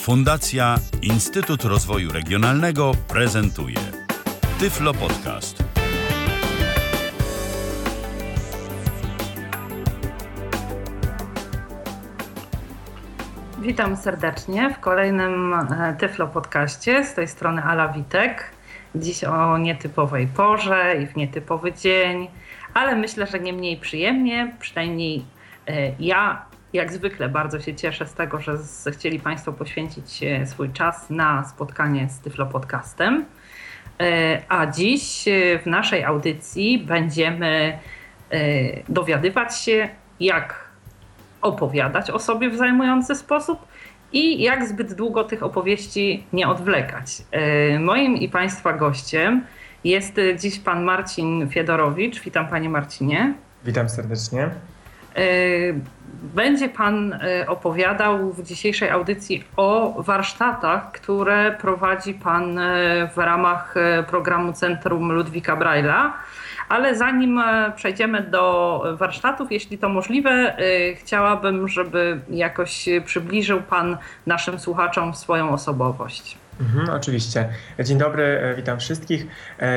Fundacja Instytut Rozwoju Regionalnego prezentuje Tyflo Podcast. Witam serdecznie w kolejnym e, Tyflo Podcaście. Z tej strony Ala Witek. Dziś o nietypowej porze i w nietypowy dzień, ale myślę, że nie mniej przyjemnie. Przynajmniej e, ja jak zwykle bardzo się cieszę z tego, że chcieli Państwo poświęcić swój czas na spotkanie z Tyflo Podcastem. E, a dziś w naszej audycji będziemy dowiadywać się, jak opowiadać o sobie w zajmujący sposób i jak zbyt długo tych opowieści nie odwlekać. E, moim i Państwa gościem jest dziś pan Marcin Fiedorowicz. Witam Panie Marcinie. Witam serdecznie. Będzie Pan e, opowiadał w dzisiejszej audycji o warsztatach, które prowadzi Pan w ramach programu Centrum Ludwika Braila. Ale zanim przejdziemy do warsztatów, jeśli to możliwe, chciałabym, żeby jakoś przybliżył Pan naszym słuchaczom swoją osobowość. Mhm, oczywiście. Dzień dobry, e, witam wszystkich.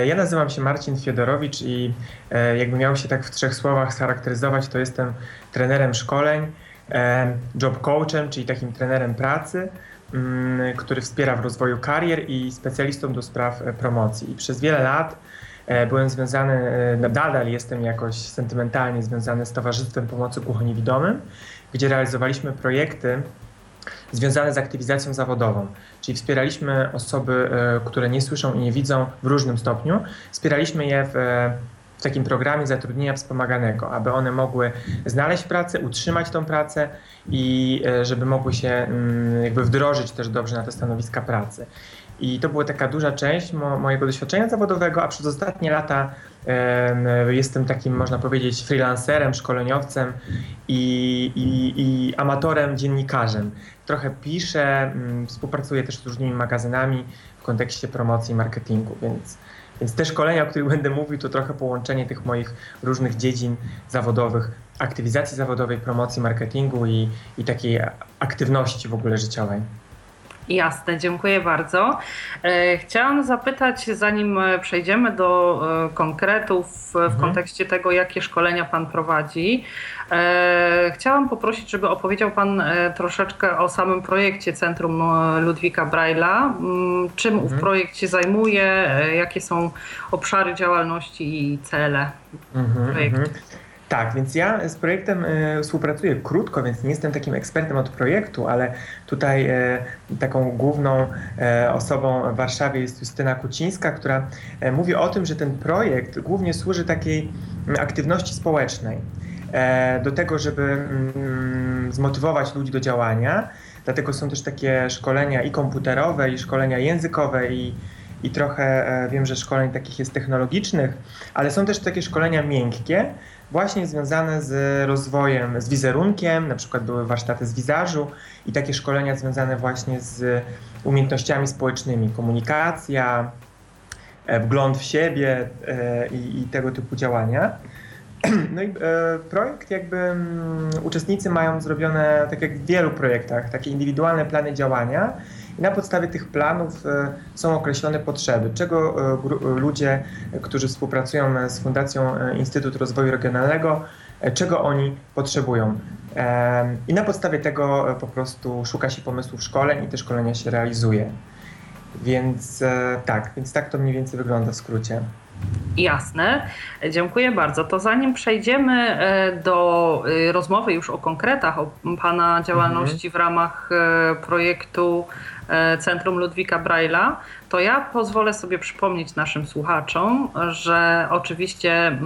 Ja nazywam się Marcin Fiedorowicz i jakby miał się tak w trzech słowach scharakteryzować, to jestem trenerem szkoleń, job coachem, czyli takim trenerem pracy, mm, który wspiera w rozwoju karier i specjalistą do spraw promocji. I przez wiele lat E, byłem związany, e, nadal jestem jakoś sentymentalnie związany z Towarzystwem Pomocy Głuchoniewidomym, gdzie realizowaliśmy projekty związane z aktywizacją zawodową, czyli wspieraliśmy osoby, e, które nie słyszą i nie widzą w różnym stopniu. Wspieraliśmy je w, w takim programie zatrudnienia wspomaganego, aby one mogły znaleźć pracę, utrzymać tą pracę i żeby mogły się mm, jakby wdrożyć też dobrze na te stanowiska pracy. I to była taka duża część mo mojego doświadczenia zawodowego, a przez ostatnie lata e, jestem takim, można powiedzieć, freelancerem, szkoleniowcem i, i, i amatorem, dziennikarzem. Trochę piszę, m, współpracuję też z różnymi magazynami w kontekście promocji i marketingu, więc, więc te szkolenia, o których będę mówił, to trochę połączenie tych moich różnych dziedzin zawodowych, aktywizacji zawodowej, promocji, marketingu i, i takiej aktywności w ogóle życiowej. Jasne, dziękuję bardzo. E, chciałam zapytać, zanim e, przejdziemy do e, konkretów w mhm. kontekście tego, jakie szkolenia Pan prowadzi, chciałam poprosić, żeby opowiedział Pan troszeczkę o samym projekcie Centrum Ludwika Braila. Mm, czym mhm. ów projekt się zajmuje, jakie są obszary działalności i cele mhm, projektu? Tak, więc ja z projektem y, współpracuję krótko, więc nie jestem takim ekspertem od projektu, ale tutaj y, taką główną y, osobą w Warszawie jest Justyna Kucińska, która mówi o tym, że ten projekt głównie służy takiej mm, aktywności społecznej, do tego, żeby mm, zmotywować ludzi do działania. Dlatego są też takie szkolenia i komputerowe, i szkolenia językowe, i, i trochę wiem, że szkoleń takich jest technologicznych, ale są też takie szkolenia miękkie, właśnie związane z rozwojem, z wizerunkiem, na przykład były warsztaty z wizażu i takie szkolenia związane właśnie z umiejętnościami społecznymi, komunikacja, e, wgląd w siebie e, i, i tego typu działania. No i e, projekt jakby mm, uczestnicy mają zrobione, tak jak w wielu projektach, takie indywidualne plany działania i na podstawie tych planów e, są określone potrzeby, czego e, ludzie, którzy współpracują z Fundacją e, Instytut Rozwoju Regionalnego, czego oni potrzebują. I na podstawie tego po prostu szuka się pomysłów szkoleń i te szkolenia się realizuje. Więc tak, więc tak to mniej więcej wygląda w skrócie. Jasne, dziękuję bardzo. To zanim przejdziemy e, do e, rozmowy już o konkretach, o Pana działalności w ramach e, projektu Centrum Ludwika Braila, to ja pozwolę sobie przypomnieć naszym słuchaczom, że oczywiście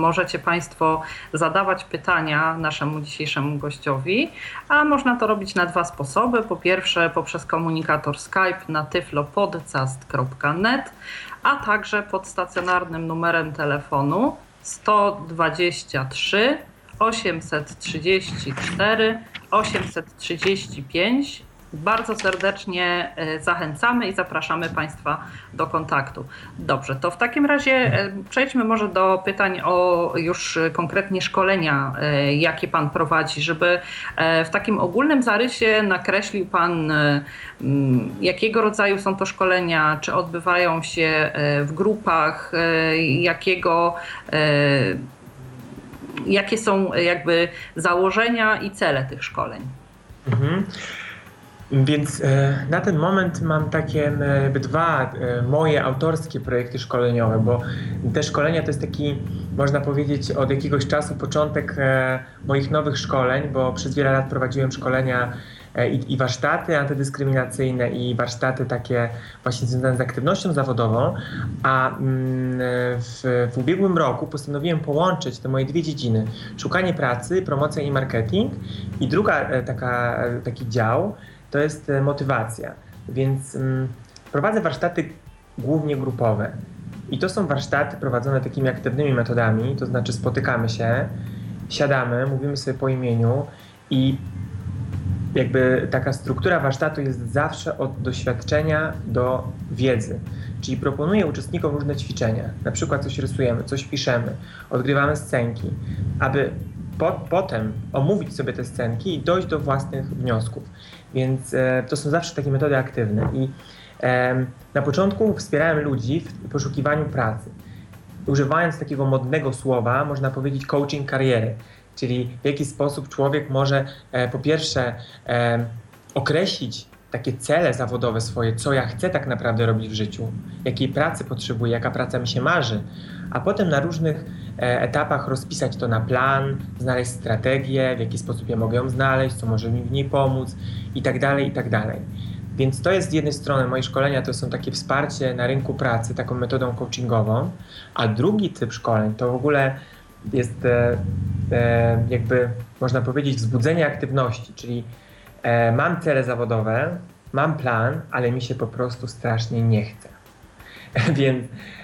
możecie Państwo zadawać pytania naszemu dzisiejszemu gościowi, a można to robić na dwa sposoby. Po pierwsze poprzez komunikator Skype na tyflopodcast.net, a także pod stacjonarnym numerem telefonu 123 834 835 bardzo serdecznie e, zachęcamy i zapraszamy Państwa do kontaktu. Dobrze, to w takim razie e, przejdźmy może do pytań o już konkretnie szkolenia, e, jakie Pan prowadzi, żeby w takim ogólnym zarysie nakreślił Pan, jakiego rodzaju są to szkolenia, czy odbywają się w grupach, jakiego jakie są jakby założenia i cele tych szkoleń. Mhm. Więc e, na ten moment mam takie e, dwa e, moje autorskie projekty szkoleniowe, bo te szkolenia to jest taki, można powiedzieć, od jakiegoś czasu początek moich nowych szkoleń, bo przez wiele lat prowadziłem szkolenia i, i, warsztaty antydyskryminacyjne i warsztaty takie właśnie związane z aktywnością zawodową, a mm, w, w ubiegłym roku postanowiłem połączyć te moje dwie dziedziny, szukanie pracy, promocja i marketing i druga taka, taki dział to jest e, motywacja. Więc mm, prowadzę warsztaty głównie grupowe. I to są warsztaty prowadzone takimi aktywnymi metodami, to znaczy spotykamy się, siadamy, mówimy sobie po imieniu i jakby taka struktura warsztatu jest zawsze od doświadczenia do wiedzy. Czyli proponuję uczestnikom różne ćwiczenia, na przykład coś rysujemy, coś piszemy, odgrywamy scenki, aby po, potem omówić sobie te scenki i dojść do własnych wniosków. Więc e, to są zawsze takie metody aktywne. I na początku wspierałem ludzi w poszukiwaniu pracy. Używając takiego modnego słowa, można powiedzieć coaching kariery, czyli w jaki sposób człowiek może e, po pierwsze określić takie cele zawodowe swoje, co ja chcę tak naprawdę robić w życiu, jakiej pracy potrzebuję, jaka praca mi się marzy, a potem na różnych etapach rozpisać to na plan, znaleźć strategię, w jaki sposób ja mogę ją znaleźć, co może mi w niej pomóc i tak dalej, i tak dalej. Więc to jest z jednej strony moje szkolenia to są takie wsparcie na rynku pracy taką metodą coachingową, a drugi typ szkoleń to w ogóle jest e, e, jakby można powiedzieć wzbudzenie aktywności, czyli e, mam cele zawodowe, mam plan, ale mi się po prostu strasznie nie chce. Więc E,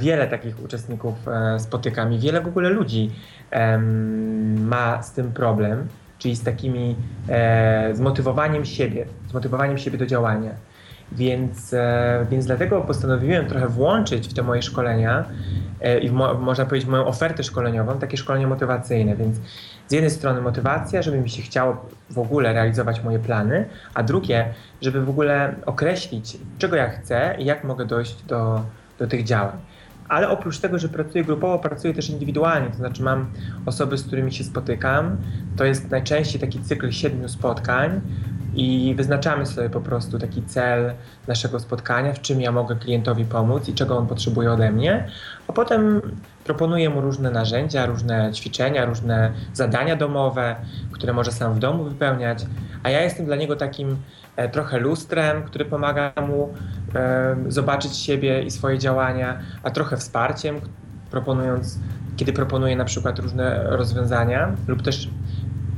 wiele takich uczestników e, spotykam i wiele w ogóle ludzi ma z tym problem, czyli z takimi e, zmotywowaniem siebie, zmotywowaniem siebie do działania. Więc, więc dlatego postanowiłem trochę włączyć w te moje szkolenia i mo, można powiedzieć moją ofertę szkoleniową takie szkolenie motywacyjne. Więc z jednej strony motywacja, żeby mi się chciało w ogóle realizować moje plany, a drugie, żeby w ogóle określić, czego ja chcę i jak mogę dojść do, do tych działań. Ale oprócz tego, że pracuję grupowo, pracuję też indywidualnie, to znaczy mam osoby, z którymi się spotykam. To jest najczęściej taki cykl siedmiu spotkań i wyznaczamy sobie po prostu taki cel naszego spotkania, w czym ja mogę klientowi pomóc i czego on potrzebuje ode mnie, a potem proponuję mu różne narzędzia, różne ćwiczenia, różne zadania domowe, które może sam w domu wypełniać, a ja jestem dla niego takim E, trochę lustrem, który pomaga mu e, zobaczyć siebie i swoje działania, a trochę wsparciem, proponując, kiedy proponuję na przykład różne rozwiązania, lub też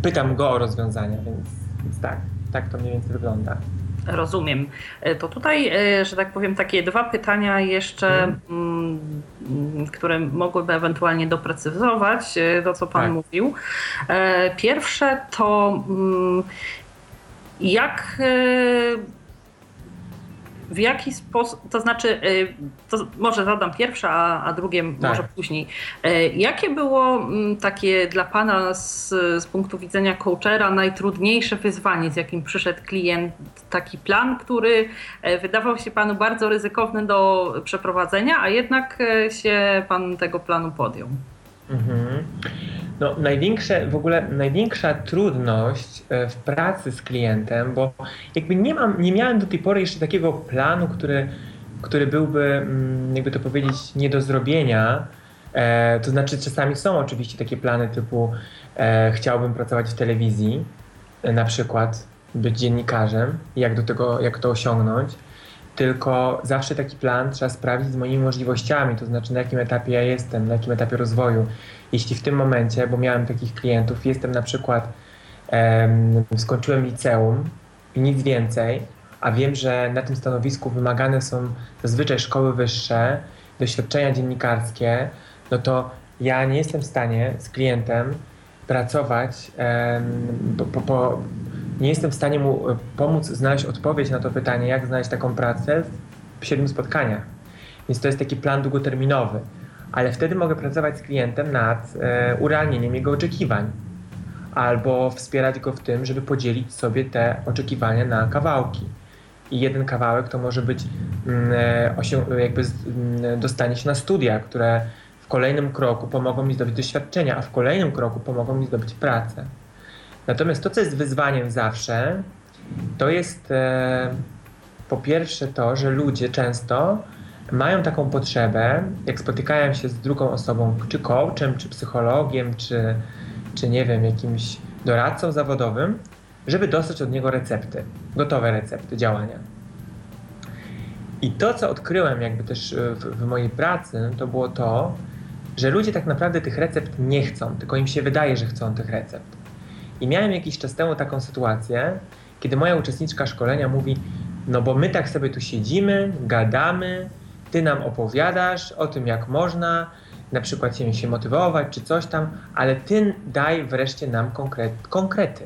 pytam go o rozwiązania, więc, więc tak, tak to mniej więcej wygląda. Rozumiem. E, to tutaj, że tak powiem, takie dwa pytania jeszcze, hmm. które mogłyby ewentualnie doprecyzować to, co Pan tak. mówił. Pierwsze to mm, jak e, w jaki sposób, to znaczy, e, to może zadam pierwsze, a, a drugie tak. może później. E, jakie było mm, takie dla Pana z, z punktu widzenia coachera najtrudniejsze wyzwanie, z jakim przyszedł klient? Taki plan, który wydawał się Panu bardzo ryzykowny do przeprowadzenia, a jednak się Pan tego planu podjął? Mhm. No, największe, w ogóle największa trudność e, w pracy z klientem, bo jakby nie, mam, nie miałem do tej pory jeszcze takiego planu, który, który byłby, mm, jakby to powiedzieć, nie do zrobienia. E, to znaczy, czasami są oczywiście takie plany typu e, chciałbym pracować w telewizji, e, na przykład być dziennikarzem, jak do tego, jak to osiągnąć tylko zawsze taki plan trzeba sprawdzić z moimi możliwościami, to znaczy na jakim etapie ja jestem, na jakim etapie rozwoju. Jeśli w tym momencie, bo miałem takich klientów, jestem na przykład, skończyłem liceum i nic więcej, a wiem, że na tym stanowisku wymagane są zazwyczaj szkoły wyższe, doświadczenia dziennikarskie, no to ja nie jestem w stanie z klientem pracować um, po, po, po nie jestem w stanie mu pomóc znaleźć odpowiedź na to pytanie, jak znaleźć taką pracę w siedmiu spotkaniach. Więc to jest taki plan długoterminowy. Ale wtedy mogę pracować z klientem nad e, urealnieniem jego oczekiwań. Albo wspierać go w tym, żeby podzielić sobie te oczekiwania na kawałki. I jeden kawałek to może być mm, e, jakby mm, dostanie się na studia, które w kolejnym kroku pomogą mi zdobyć doświadczenia, a w kolejnym kroku pomogą mi zdobyć pracę. Natomiast to, co jest wyzwaniem zawsze, to jest e, po pierwsze to, że ludzie często mają taką potrzebę, jak spotykają się z drugą osobą, czy coachem, czy psychologiem, czy, czy nie wiem, jakimś doradcą zawodowym, żeby dostać od niego recepty, gotowe recepty działania. I to, co odkryłem jakby też w, w mojej pracy, to było to, że ludzie tak naprawdę tych recept nie chcą, tylko im się wydaje, że chcą tych recept. I miałem jakiś czas temu taką sytuację, kiedy moja uczestniczka szkolenia mówi: No, bo my tak sobie tu siedzimy, gadamy, ty nam opowiadasz o tym, jak można na przykład się, motywować czy coś tam, ale ty daj wreszcie nam konkret, konkrety.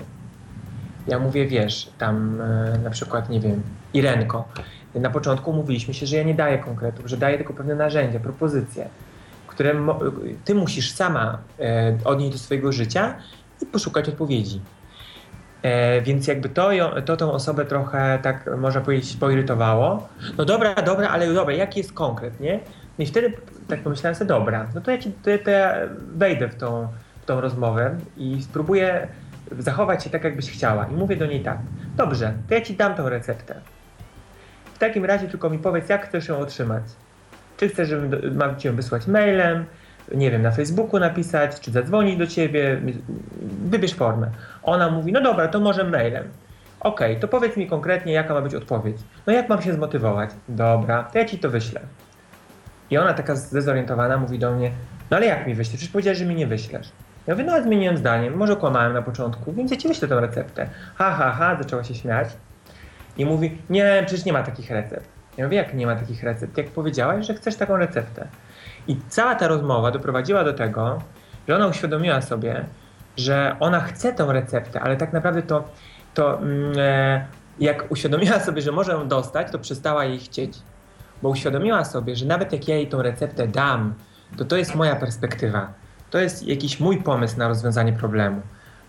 Ja mówię, wiesz, tam e, na przykład, nie wiem, Irenko, na początku mówiliśmy się, że ja nie daję konkretów, że daję tylko pewne narzędzia, propozycje, które ty musisz sama e, odnieść do swojego życia i poszukać odpowiedzi. E, więc jakby to, to tą osobę trochę tak można powiedzieć poirytowało. No dobra, dobra, ale dobra, jaki jest konkret, nie? I wtedy tak pomyślałem sobie, dobra, no to ja, ci, to, to ja wejdę w tą, w tą rozmowę i spróbuję zachować się tak, jakbyś chciała. I mówię do niej tak, dobrze, to ja ci dam tą receptę. W takim razie tylko mi powiedz, jak chcesz ją otrzymać. Czy chcesz, żebym mam ci ją wysłać mailem, nie wiem, na Facebooku napisać, czy zadzwonić do ciebie, wybierz formę. Ona mówi, no dobra, to może mailem. Okay, to powiedz mi konkretnie, jaka ma być odpowiedź. No jak mam się zmotywować? Dobra, to ja ci to wyślę. I ona taka zdezorientowana mówi do mnie, no ale jak mi wyślesz? Przecież powiedziałeś, że mi nie wyślesz. Ja mówię, no zmieniłem zdanie, może kłamałem na początku, więc ja ci wyślę tę receptę. Ha, ha, ha, zaczęła się śmiać. I mówi, nie, przecież nie ma takich recept. Ja mówię, jak nie ma takich recept? Jak powiedziałaś, że chcesz taką receptę. I cała ta rozmowa doprowadziła do tego, że ona uświadomiła sobie, że ona chce tę receptę, ale tak naprawdę to, to mm, e, jak uświadomiła sobie, że może ją dostać, to przestała jej chcieć. Bo uświadomiła sobie, że nawet jak ja jej tą receptę dam, to to jest moja perspektywa. To jest jakiś mój pomysł na rozwiązanie problemu.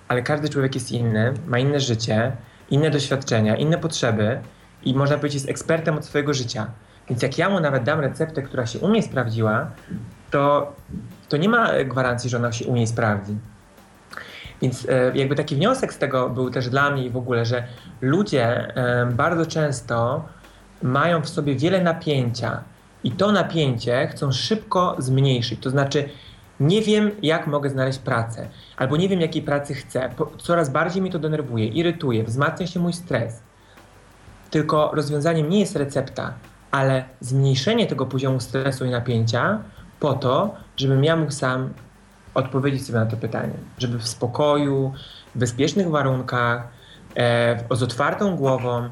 Ale każdy człowiek jest inny, ma inne życie, inne doświadczenia, inne potrzeby i można powiedzieć jest ekspertem od swojego życia. Więc jak ja mu nawet dam receptę, która się u mnie sprawdziła, to, to nie ma gwarancji, że ona się u sprawdzi. Więc e, jakby taki wniosek z tego był też dla mnie w ogóle, że ludzie e, bardzo często mają w sobie wiele napięcia i to napięcie chcą szybko zmniejszyć. To znaczy, nie wiem, jak mogę znaleźć pracę, albo nie wiem, jakiej pracy chcę. Coraz bardziej mnie to denerwuje, irytuje, wzmacnia się mój stres. Tylko rozwiązaniem nie jest recepta, ale zmniejszenie tego poziomu stresu i napięcia po to, żebym ja mógł sam odpowiedzieć sobie na to pytanie, żeby w spokoju, w bezpiecznych warunkach, e, z otwartą głową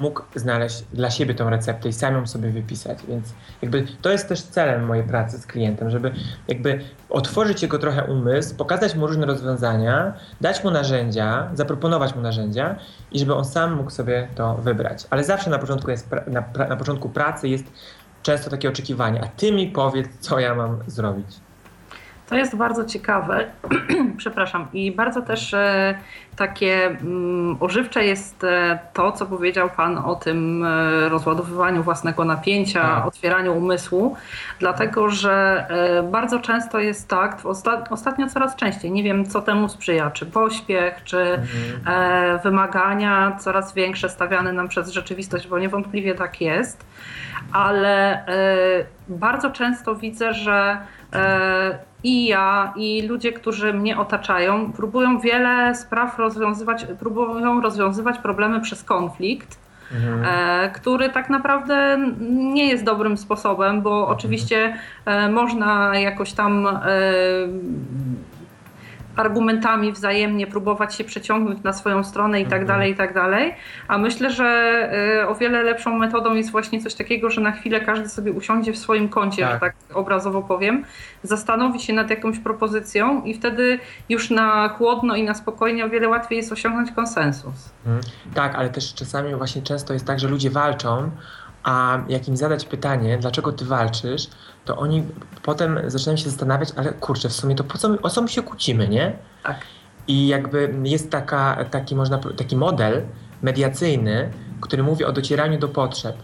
mógł znaleźć dla siebie tą receptę i sam ją sobie wypisać. Więc jakby to jest też celem mojej pracy z klientem, żeby jakby otworzyć jego trochę umysł, pokazać mu różne rozwiązania, dać mu narzędzia, zaproponować mu narzędzia i żeby on sam mógł sobie to wybrać. Ale zawsze na początku, jest na, na początku pracy jest często takie oczekiwanie, a ty mi powiedz, co ja mam zrobić. To jest bardzo ciekawe, przepraszam, i bardzo też e, takie mm, ożywcze jest e, to, co powiedział Pan o tym e, rozładowywaniu własnego napięcia, tak. otwieraniu umysłu, dlatego że bardzo często jest tak, ostatnio coraz częściej, nie wiem co temu sprzyja, czy pośpiech, czy mhm. wymagania coraz większe stawiane nam przez rzeczywistość, bo niewątpliwie tak jest, ale bardzo często widzę, że i ja, i ludzie, którzy mnie otaczają, próbują wiele spraw rozwiązywać, próbują rozwiązywać problemy przez konflikt. Mhm. E, który tak naprawdę nie jest dobrym sposobem, bo mhm. oczywiście e, można jakoś tam e, argumentami wzajemnie próbować się przeciągnąć na swoją stronę i tak mhm. dalej, i tak dalej. A myślę, że y, o wiele lepszą metodą jest właśnie coś takiego, że na chwilę każdy sobie usiądzie w swoim kącie, tak. że tak obrazowo powiem, zastanowi się nad jakąś propozycją i wtedy już na chłodno i na spokojnie o wiele łatwiej jest osiągnąć konsensus. Mhm. Tak, ale też czasami właśnie często jest tak, że ludzie walczą, a jak im zadać pytanie, dlaczego ty walczysz, to oni potem zaczynają się zastanawiać, ale kurczę, w sumie to po co my, o co my się kłócimy, nie? Tak. I jakby jest taka, taki, można, taki model mediacyjny, który mówi o docieraniu do potrzeb.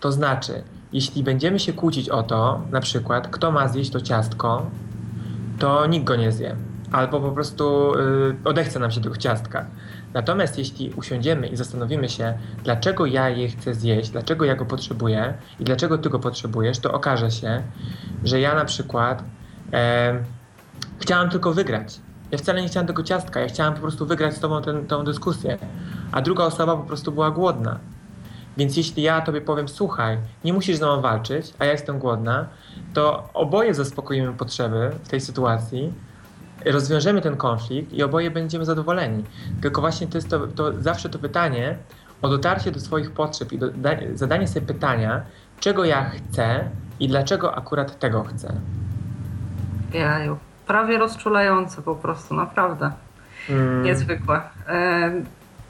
To znaczy, jeśli będziemy się kłócić o to, na przykład, kto ma zjeść to ciastko, to nikt go nie zje. Albo po prostu yy, odechce nam się tego ciastka. Natomiast jeśli usiądziemy i zastanowimy się, dlaczego ja je chcę zjeść, dlaczego ja go potrzebuję i dlaczego ty go potrzebujesz, to okaże się, że ja na przykład e, chciałam tylko wygrać. Ja wcale nie chciałam tego ciastka, ja chciałam po prostu wygrać z tobą ten, tę dyskusję, a druga osoba po prostu była głodna. Więc jeśli ja tobie powiem, słuchaj, nie musisz ze mną walczyć, a ja jestem głodna, to oboje zaspokoimy potrzeby w tej sytuacji, rozwiążemy ten konflikt i oboje będziemy zadowoleni. Tylko właśnie to jest to, to zawsze to pytanie o dotarcie do swoich potrzeb i do, da, zadanie sobie pytania, czego ja chcę i dlaczego akurat tego chcę. Jaju, prawie rozczulające po prostu, naprawdę. Mm. Niezwykłe.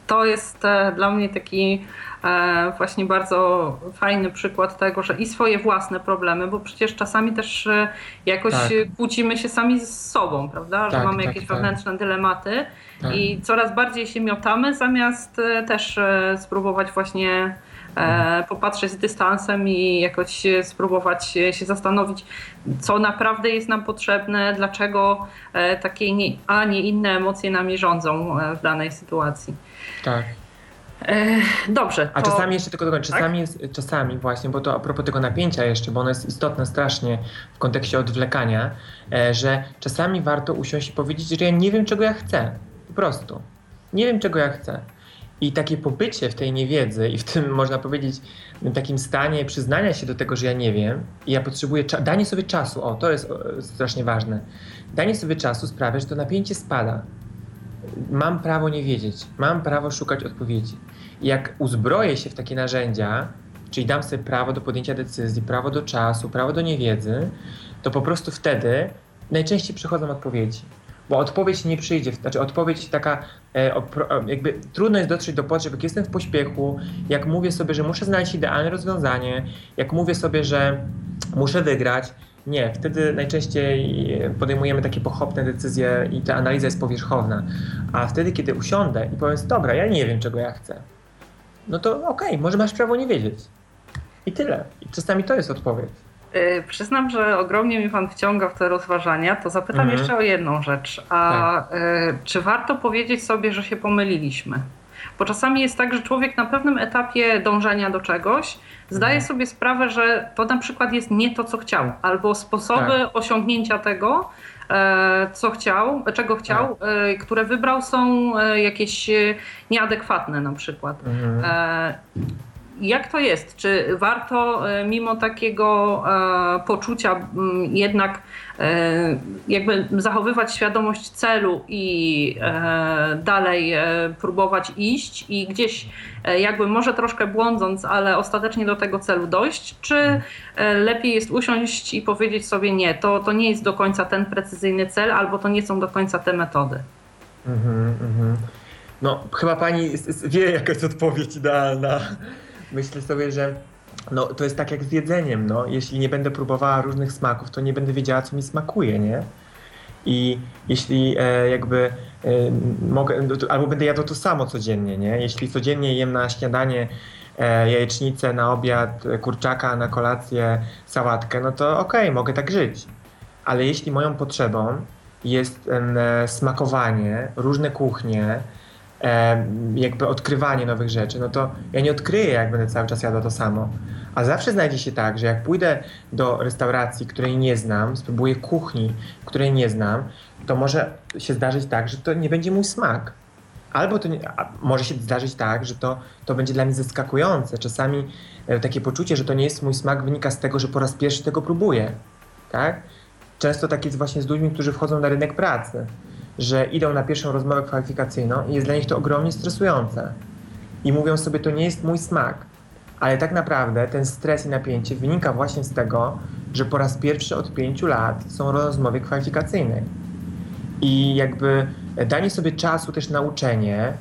To jest e, dla mnie taki E, właśnie bardzo fajny przykład tego, że i swoje własne problemy, bo przecież czasami też e, jakoś tak. kłócimy się sami z sobą, prawda? Że tak, mamy tak, jakieś tak. wewnętrzne dylematy tak. i coraz bardziej się miotamy, zamiast też spróbować właśnie. Popatrzeć z dystansem i jakoś spróbować się zastanowić, co naprawdę jest nam potrzebne, dlaczego takie, a nie inne emocje nami rządzą w danej sytuacji. Tak. Dobrze. A czasami jeszcze tylko czasami, tak? jest, czasami właśnie, bo to a propos tego napięcia jeszcze, bo ono jest istotne strasznie w kontekście odwlekania, e, że czasami warto usiąść i powiedzieć, że ja nie wiem, czego ja chcę. Po prostu. Nie wiem, czego ja chcę. I takie pobycie w tej niewiedzy i w tym, można powiedzieć, takim stanie przyznania się do tego, że ja nie wiem i ja potrzebuję, danie sobie czasu, o, to jest strasznie ważne. Danie sobie czasu sprawia, że to napięcie spada mam prawo nie wiedzieć, mam prawo szukać odpowiedzi. Jak uzbroję się w takie narzędzia, czyli dam sobie prawo do podjęcia decyzji, prawo do czasu, prawo do niewiedzy, to po prostu wtedy najczęściej przychodzą odpowiedzi. Bo odpowiedź nie przyjdzie, znaczy odpowiedź taka, e, jakby trudno jest dotrzeć do potrzeb, jak jestem w pośpiechu, jak mówię sobie, że muszę znaleźć idealne rozwiązanie, jak mówię sobie, że muszę wygrać, nie, wtedy najczęściej podejmujemy takie pochopne decyzje i ta analiza jest powierzchowna. A wtedy, kiedy usiądę i powiem, dobra, ja nie wiem, czego ja chcę, no to okej, okay, może masz prawo nie wiedzieć. I tyle. I czasami to jest odpowiedź. Yy, przyznam, że ogromnie mi Pan wciąga w te rozważania, to zapytam mhm. jeszcze o jedną rzecz. A tak. yy, czy warto powiedzieć sobie, że się pomyliliśmy? Bo czasami jest tak, że człowiek na pewnym etapie dążenia do czegoś zdaje mhm. sobie sprawę, że to na przykład jest nie to, co chciał, albo sposoby tak. osiągnięcia tego, e, co chciał, czego chciał, tak. E, które wybrał, są e, jakieś nieadekwatne na przykład. Mhm. Jak to jest? Czy warto e, mimo takiego e, poczucia jednak e, jakby zachowywać świadomość celu i dalej próbować iść i gdzieś jakby może troszkę błądząc, ale ostatecznie do tego celu dojść? Czy lepiej jest usiąść i powiedzieć sobie nie, to, to nie jest do końca ten precyzyjny cel albo to nie są do końca te metody? Mhm, mhm. No, chyba pani wie, jaka jest odpowiedź idealna myślę sobie, że no, to jest tak jak z jedzeniem. No. Jeśli nie będę próbowała różnych smaków, to nie będę wiedziała, co mi smakuje, nie? I jeśli e, jakby e, mogę, no, albo będę jadł to samo codziennie, nie? Jeśli codziennie jem na śniadanie e, jajecznicę, na obiad kurczaka, na kolację sałatkę, no to okej, okay, mogę tak żyć. Ale jeśli moją potrzebą jest e, smakowanie, różne kuchnie, jakby odkrywanie nowych rzeczy, no to ja nie odkryję, jak będę cały czas jadł to samo. A zawsze znajdzie się tak, że jak pójdę do restauracji, której nie znam, spróbuję kuchni, której nie znam, to może się zdarzyć tak, że to nie będzie mój smak. Albo to nie, może się zdarzyć tak, że to, to będzie dla mnie zaskakujące. Czasami e, takie poczucie, że to nie jest mój smak, wynika z tego, że po raz pierwszy tego próbuję. Tak? Często tak jest właśnie z ludźmi, którzy wchodzą na rynek pracy że idą na pierwszą rozmowę kwalifikacyjną i jest dla nich to ogromnie stresujące. I mówią sobie, to nie jest mój smak. Ale tak naprawdę ten stres i napięcie wynika właśnie z tego, że po raz pierwszy od pięciu lat są rozmowy kwalifikacyjnej. I jakby danie sobie czasu też na uczenie,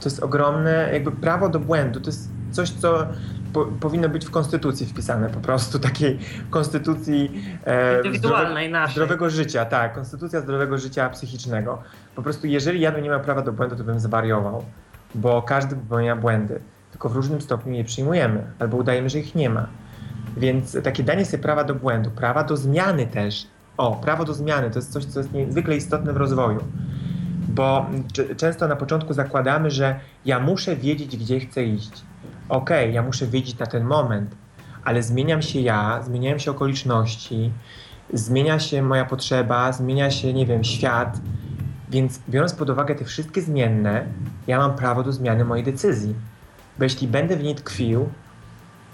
to jest ogromne jakby prawo do błędu. To jest coś, co po, powinno być w konstytucji wpisane, po prostu takiej konstytucji e, indywidualnej zdrowe, zdrowego życia, tak, konstytucja zdrowego życia psychicznego. Po prostu jeżeli ja bym nie miał prawa do błędu, to bym zwariował, bo każdy popełnia błędy, tylko w różnym stopniu je przyjmujemy, albo udajemy, że ich nie ma. Więc takie danie sobie prawa do błędu, prawa do zmiany też. O, prawo do zmiany to jest coś, co jest niezwykle istotne w rozwoju. Bo często na początku zakładamy, że ja muszę wiedzieć, gdzie chcę iść okay, ja muszę wiedzieć na ten moment, ale zmieniam się ja, zmieniają się okoliczności, zmienia się moja potrzeba, zmienia się, nie wiem, świat. Więc biorąc pod uwagę te wszystkie zmienne, ja mam prawo do zmiany mojej decyzji. Bo jeśli będę w niej tkwił,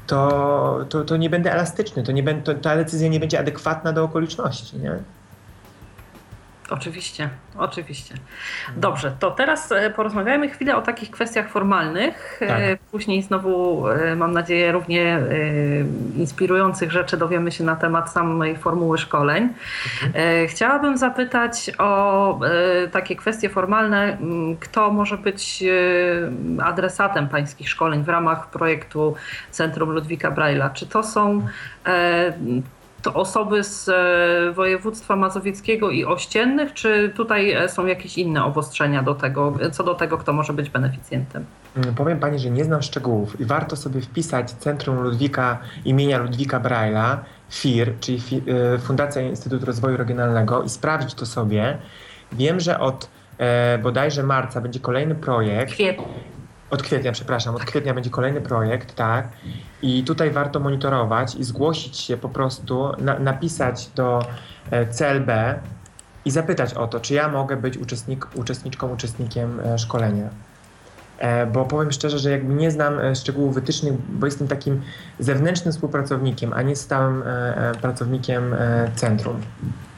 to, to, to nie będę elastyczny, to nie będę, to, ta decyzja nie będzie adekwatna do okoliczności. Nie? Oczywiście, oczywiście. Dobrze, to teraz e, porozmawiajmy chwilę o takich kwestiach formalnych. E, tak. Później znowu, e, mam nadzieję, równie inspirujących rzeczy dowiemy się na temat samej formuły szkoleń. Mhm. Chciałabym zapytać o takie kwestie formalne. Kto może być adresatem pańskich szkoleń w ramach projektu Centrum Ludwika Braila? Czy to są to osoby z e, województwa mazowieckiego i ościennych, czy tutaj e, są jakieś inne obostrzenia do tego, co do tego, kto może być beneficjentem? Mm, powiem Pani, że nie znam szczegółów i warto sobie wpisać Centrum Ludwika imienia Ludwika Braila, FIR, czyli e, Fundacja Instytut Rozwoju Regionalnego i sprawdzić to sobie. Wiem, że od bodajże marca będzie kolejny projekt. Kwietnia. Od kwietnia, przepraszam, od kwietnia będzie kolejny projekt, tak. I tutaj warto monitorować i zgłosić się po prostu, na, napisać do e, CLB i zapytać o to, czy ja mogę być uczestnik, uczestniczką, uczestnikiem e, szkolenia. E, bo powiem szczerze, że jakby nie znam szczegółów wytycznych, bo jestem takim zewnętrznym współpracownikiem, a nie stałym pracownikiem centrum.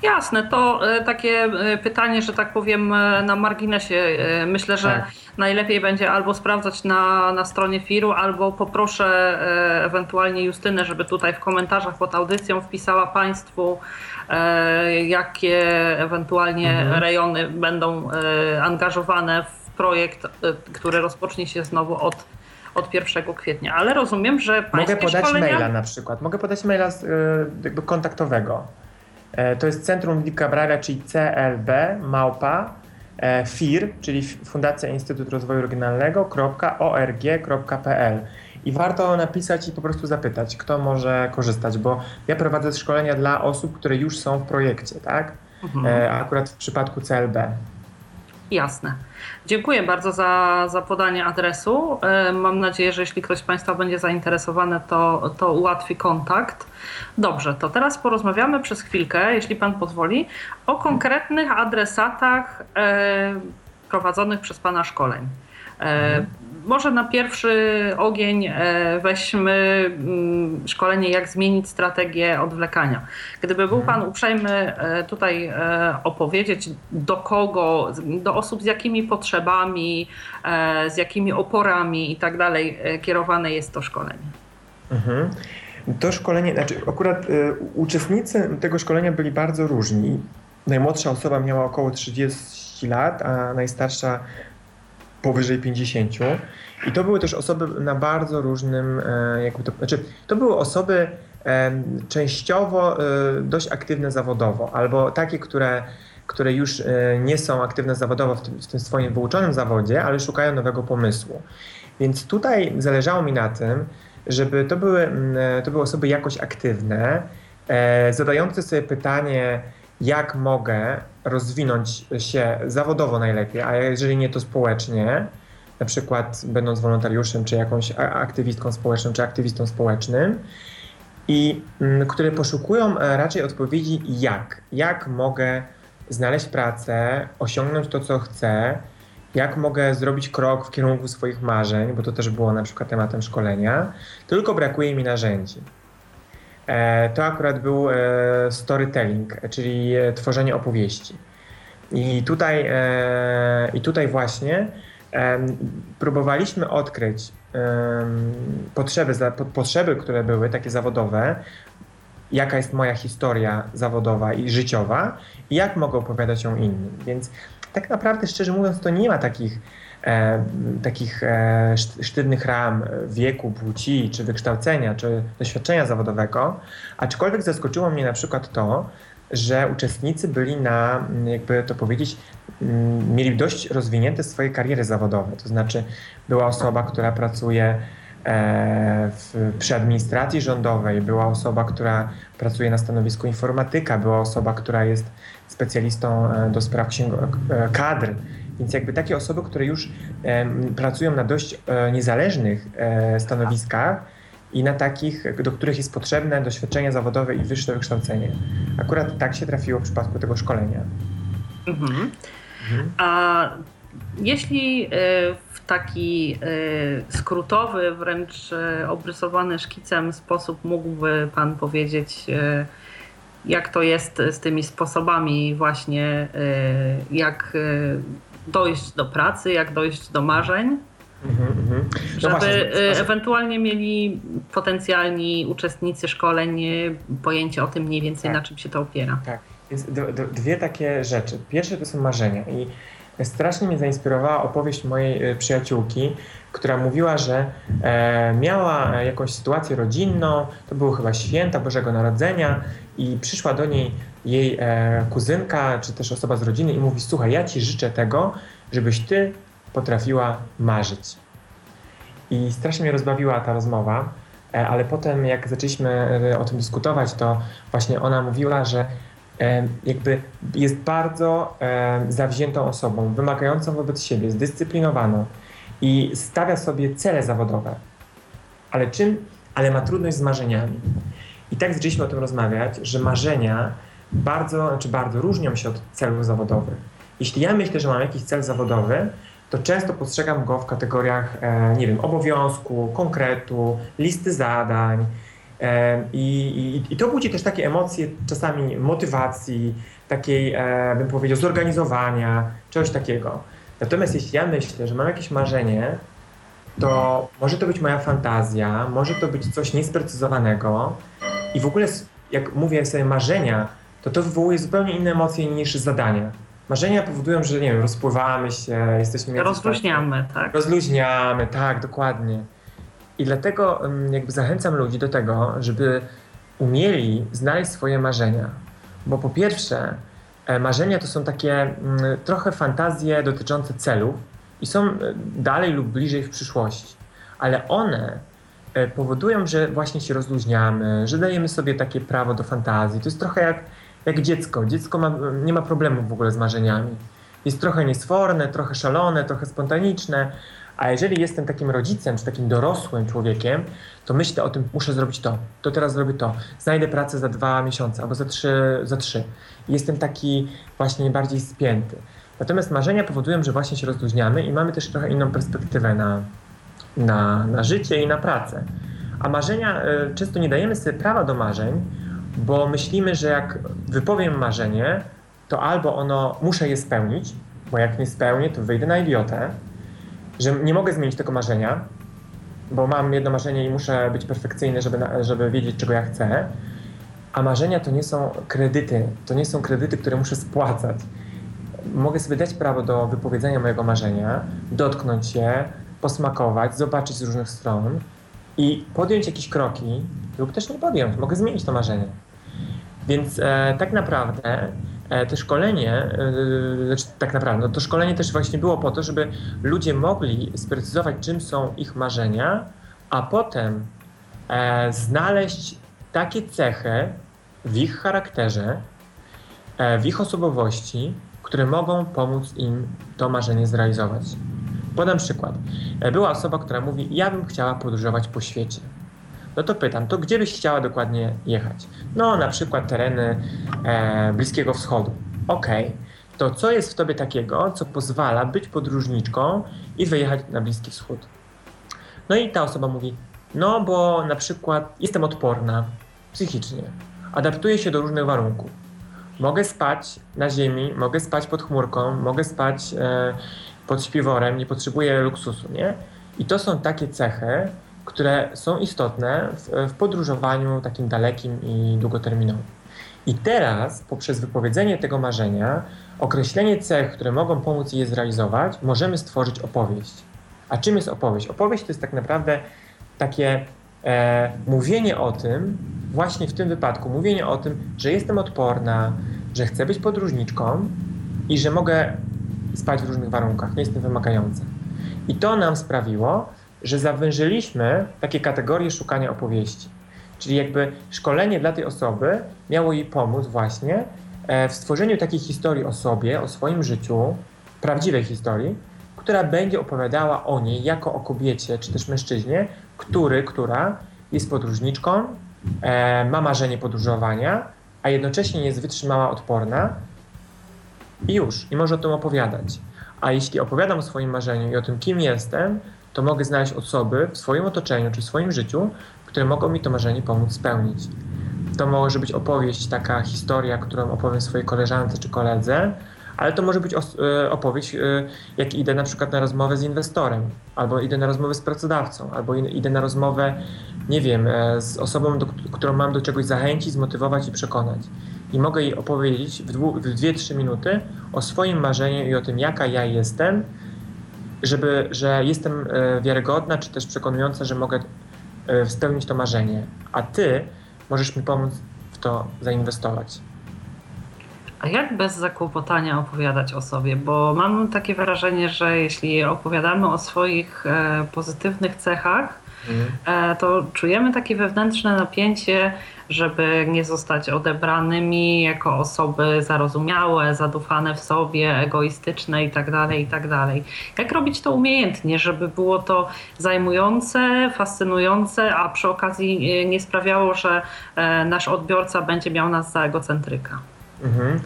Jasne, to takie pytanie, że tak powiem, na marginesie. Myślę, że tak najlepiej będzie albo sprawdzać na, na stronie FIR-u, albo poproszę e, ewentualnie Justynę, żeby tutaj w komentarzach pod audycją wpisała Państwu, e, jakie ewentualnie mhm. rejony będą e, angażowane w projekt, który rozpocznie się znowu od od 1 kwietnia, ale rozumiem, że Mogę podać szkolenia... maila na przykład. Mogę podać maila z, jakby kontaktowego. To jest Centrum Lika Braga, czyli CLB, małpa, E, FIR, czyli Fundacja Instytut Rozwoju Regionalnego.org.pl. I warto napisać i po prostu zapytać, kto może korzystać, bo ja prowadzę szkolenia dla osób, które już są w projekcie, tak? Mhm. E, akurat w przypadku CLB. Jasne. Dziękuję bardzo za, za podanie adresu. E, mam nadzieję, że jeśli ktoś z Państwa będzie zainteresowany, to, to ułatwi kontakt. Dobrze, to teraz porozmawiamy przez chwilkę, jeśli Pan pozwoli, o konkretnych adresatach e, prowadzonych przez Pana szkoleń. Mhm może na pierwszy ogień e, weźmy mm, szkolenie, jak zmienić strategię odwlekania. Gdyby był Pan uprzejmy e, tutaj e, opowiedzieć, do kogo, do osób z jakimi potrzebami, z jakimi oporami i tak dalej kierowane jest to szkolenie. Mhm. To szkolenie, znaczy akurat uczestnicy tego szkolenia byli bardzo różni. Najmłodsza osoba miała około 30 lat, a najstarsza powyżej 50. I to były też osoby na bardzo różnym, e, jakby to, znaczy, to były osoby częściowo e, dość aktywne zawodowo, albo takie, które, które już e, nie są aktywne zawodowo w tym, w tym swoim wyuczonym zawodzie, ale szukają nowego pomysłu. Więc tutaj zależało mi na tym, żeby to były, to były osoby jakoś aktywne, zadające sobie pytanie, jak mogę rozwinąć się zawodowo najlepiej, a jeżeli nie to społecznie, na przykład będąc wolontariuszem, czy jakąś aktywistką społeczną, czy aktywistą społecznym, i mm, które poszukują e, raczej odpowiedzi jak. Jak mogę znaleźć pracę, osiągnąć to, co chcę, jak mogę zrobić krok w kierunku swoich marzeń, bo to też było na przykład tematem szkolenia, tylko brakuje mi narzędzi. E, to akurat był e, storytelling, czyli tworzenie opowieści. I tutaj, e, i tutaj właśnie e, próbowaliśmy odkryć e, potrzeby, potrzeby, które były takie zawodowe, jaka jest moja historia zawodowa i życiowa i jak mogę opowiadać ją innym. Więc tak naprawdę, szczerze mówiąc, to nie ma takich, e, takich e, sztywnych ram wieku, płci, czy wykształcenia, czy doświadczenia zawodowego, aczkolwiek zaskoczyło mnie na przykład to, że uczestnicy byli na, jakby to powiedzieć, mieli dość rozwinięte swoje kariery zawodowe. To znaczy, była osoba, która pracuje e, w, przy administracji rządowej, była osoba, która pracuje na stanowisku informatyka, była osoba, która jest specjalistą e, do spraw e, kadr. Więc jakby takie osoby, które już pracują na dość niezależnych stanowiskach, i na takich, do których jest potrzebne doświadczenie zawodowe i wyższe wykształcenie. Akurat tak się trafiło w przypadku tego szkolenia. Mhm. Mhm. A jeśli e, w taki e, skrótowy, wręcz e, obrysowany szkicem sposób mógłby Pan powiedzieć, jak to jest z tymi sposobami właśnie, jak dojść do pracy, jak dojść do marzeń? Mhm, mhm. No żeby właśnie, y, ewentualnie mieli potencjalni uczestnicy szkoleń pojęcie o tym mniej więcej, tak. na czym się to opiera. Tak, więc dwie takie rzeczy. Pierwsze to są marzenia i strasznie mnie zainspirowała opowieść mojej y, przyjaciółki, która mówiła, że e, miała jakąś sytuację rodzinną, to były chyba święta Bożego Narodzenia i przyszła do niej jej e, kuzynka, czy też osoba z rodziny i mówi, słuchaj, ja ci życzę tego, żebyś ty potrafiła marzyć. I strasznie mnie rozbawiła ta rozmowa, e, ale potem jak zaczęliśmy e, o tym dyskutować, to właśnie ona mówiła, że e, jakby jest bardzo zawziętą osobą, wymagającą wobec siebie, zdyscyplinowaną i stawia sobie cele zawodowe. Ale czym? Ale ma trudność z marzeniami. I tak zaczęliśmy o tym rozmawiać, że marzenia bardzo, znaczy bardzo różnią się od celów zawodowych. Jeśli ja myślę, że mam jakiś cel zawodowy, to często postrzegam go w kategoriach, e, nie wiem, obowiązku, konkretu, listy zadań. E, I, i, I, to budzi też takie emocje czasami motywacji, takiej, e, bym powiedział, zorganizowania, czegoś takiego. Natomiast jeśli ja myślę, że mam jakieś marzenie, to może to być moja fantazja, może to być coś niesprecyzowanego i w ogóle jak mówię sobie marzenia, to to wywołuje zupełnie inne emocje niż zadania. Marzenia powodują, że nie wiem, rozpływamy się, jesteśmy... Rozluźniamy, tak. Rozluźniamy, tak, dokładnie. I dlatego jakby zachęcam ludzi do tego, żeby umieli znaleźć swoje marzenia. Bo po pierwsze, e, marzenia to są takie trochę fantazje dotyczące celów i są e, dalej lub bliżej w przyszłości. Ale one e, powodują, że właśnie się rozluźniamy, że dajemy sobie takie prawo do fantazji. To jest trochę jak jak dziecko. Dziecko ma, nie ma problemu w ogóle z marzeniami. Jest trochę niesforne, trochę szalone, trochę spontaniczne, a jeżeli jestem takim rodzicem, czy takim dorosłym człowiekiem, to myślę o tym, muszę zrobić to, to teraz zrobię to, znajdę pracę za dwa miesiące albo za trzy. Za trzy. Jestem taki właśnie bardziej spięty. Natomiast marzenia powodują, że właśnie się rozluźniamy i mamy też trochę inną perspektywę na, na, na życie i na pracę. A marzenia, y, często nie dajemy sobie prawa do marzeń, bo myślimy, że jak wypowiem marzenie, to albo ono, muszę je spełnić, bo jak nie spełnię, to wyjdę na idiotę, że nie mogę zmienić tego marzenia, bo mam jedno marzenie i muszę być perfekcyjny, żeby, żeby wiedzieć, czego ja chcę. A marzenia to nie są kredyty, to nie są kredyty, które muszę spłacać. Mogę sobie dać prawo do wypowiedzenia mojego marzenia, dotknąć się, posmakować, zobaczyć z różnych stron i podjąć jakieś kroki, lub też nie podjąć. Mogę zmienić to marzenie. Więc e, tak naprawdę e, to szkolenie, e, znaczy tak naprawdę, no to szkolenie też właśnie było po to, żeby ludzie mogli sprecyzować, czym są ich marzenia, a potem e, znaleźć takie cechy w ich charakterze, e, w ich osobowości, które mogą pomóc im to marzenie zrealizować. Podam przykład. E, była osoba, która mówi: Ja bym chciała podróżować po świecie no to pytam, to gdzie byś chciała dokładnie jechać? No na przykład tereny e, Bliskiego Wschodu. Okej, okay. to co jest w tobie takiego, co pozwala być podróżniczką i wyjechać na Bliski Wschód? No i ta osoba mówi, no bo na przykład jestem odporna psychicznie, adaptuję się do różnych warunków. mogę spać na ziemi, mogę spać pod chmurką, mogę spać e, pod śpiworem, nie potrzebuję luksusu, nie? I to są takie cechy, które są istotne w, w podróżowaniu takim dalekim i długoterminowym. I teraz, poprzez wypowiedzenie tego marzenia, określenie cech, które mogą pomóc je zrealizować, możemy stworzyć opowieść. A czym jest opowieść? Opowieść to jest tak naprawdę takie e, mówienie o tym, właśnie w tym wypadku, mówienie o tym, że jestem odporna, że chcę być podróżniczką i że mogę spać w różnych warunkach, nie jestem wymagająca. I to nam sprawiło, że zawężyliśmy takie kategorie szukania opowieści. Czyli jakby szkolenie dla tej osoby miało jej pomóc właśnie e, w stworzeniu takiej historii o sobie, o swoim życiu, prawdziwej historii, która będzie opowiadała o niej jako o kobiecie czy też mężczyźnie, który, która jest podróżniczką, e, ma marzenie podróżowania, a jednocześnie jest wytrzymała, odporna i już, i może o tym opowiadać. A jeśli opowiadam o swoim marzeniu i o tym, kim jestem, to mogę znaleźć osoby w swoim otoczeniu czy w swoim życiu, które mogą mi to marzenie pomóc spełnić. To może być opowieść, taka historia, którą opowiem swojej koleżance czy koledze, ale to może być e, opowieść, e, jak idę na przykład na rozmowę z inwestorem, albo idę na rozmowę z pracodawcą, albo idę na rozmowę, nie wiem, e, z osobą, do, którą mam do czegoś zachęcić, zmotywować i przekonać. I mogę jej opowiedzieć w, dwu, w dwie, trzy minuty o swoim marzeniu i o tym, jaka ja jestem, żeby, że jestem wiarygodna, czy też przekonująca, że mogę spełnić to marzenie. A ty możesz mi pomóc w to zainwestować. A jak bez zakłopotania opowiadać o sobie? Bo mam takie wrażenie, że jeśli opowiadamy o swoich e, pozytywnych cechach, e, to czujemy takie wewnętrzne napięcie, żeby nie zostać odebranymi jako osoby zarozumiałe, zadufane w sobie, egoistyczne itd., tak itd. Tak jak robić to umiejętnie, żeby było to zajmujące, fascynujące, a przy okazji e, nie sprawiało, że e, nasz odbiorca będzie miał nas za egocentryka? Mhm.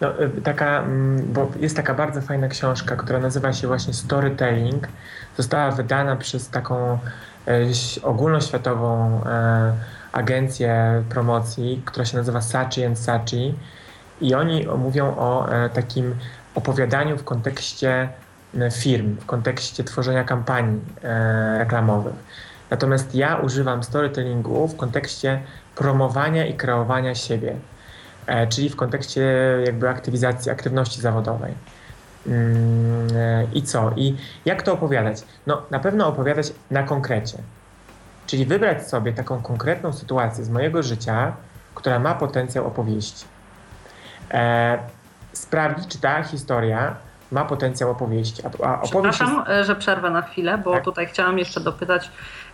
No, y, taka, mm, bo jest taka bardzo fajna książka, która nazywa się właśnie Storytelling. Została wydana przez taką e, ogólnoświatową e, agencję promocji, która się nazywa Sachi and Sachi. I oni mówią o e, takim opowiadaniu w kontekście firm, w kontekście tworzenia kampanii reklamowych. Natomiast ja używam storytellingu w kontekście promowania i kreowania siebie. E, czyli w kontekście jakby aktywizacji, aktywności zawodowej. Mm, e, I co? I jak to opowiadać? No, na pewno opowiadać na konkrecie. Czyli wybrać sobie taką konkretną sytuację z mojego życia, która ma potencjał opowieści. E, sprawdzić, czy ta historia ma potencjał opowieści. A, opowieść Przepraszam, jest... że przerwę na chwilę, bo tak? tutaj chciałam jeszcze dopytać,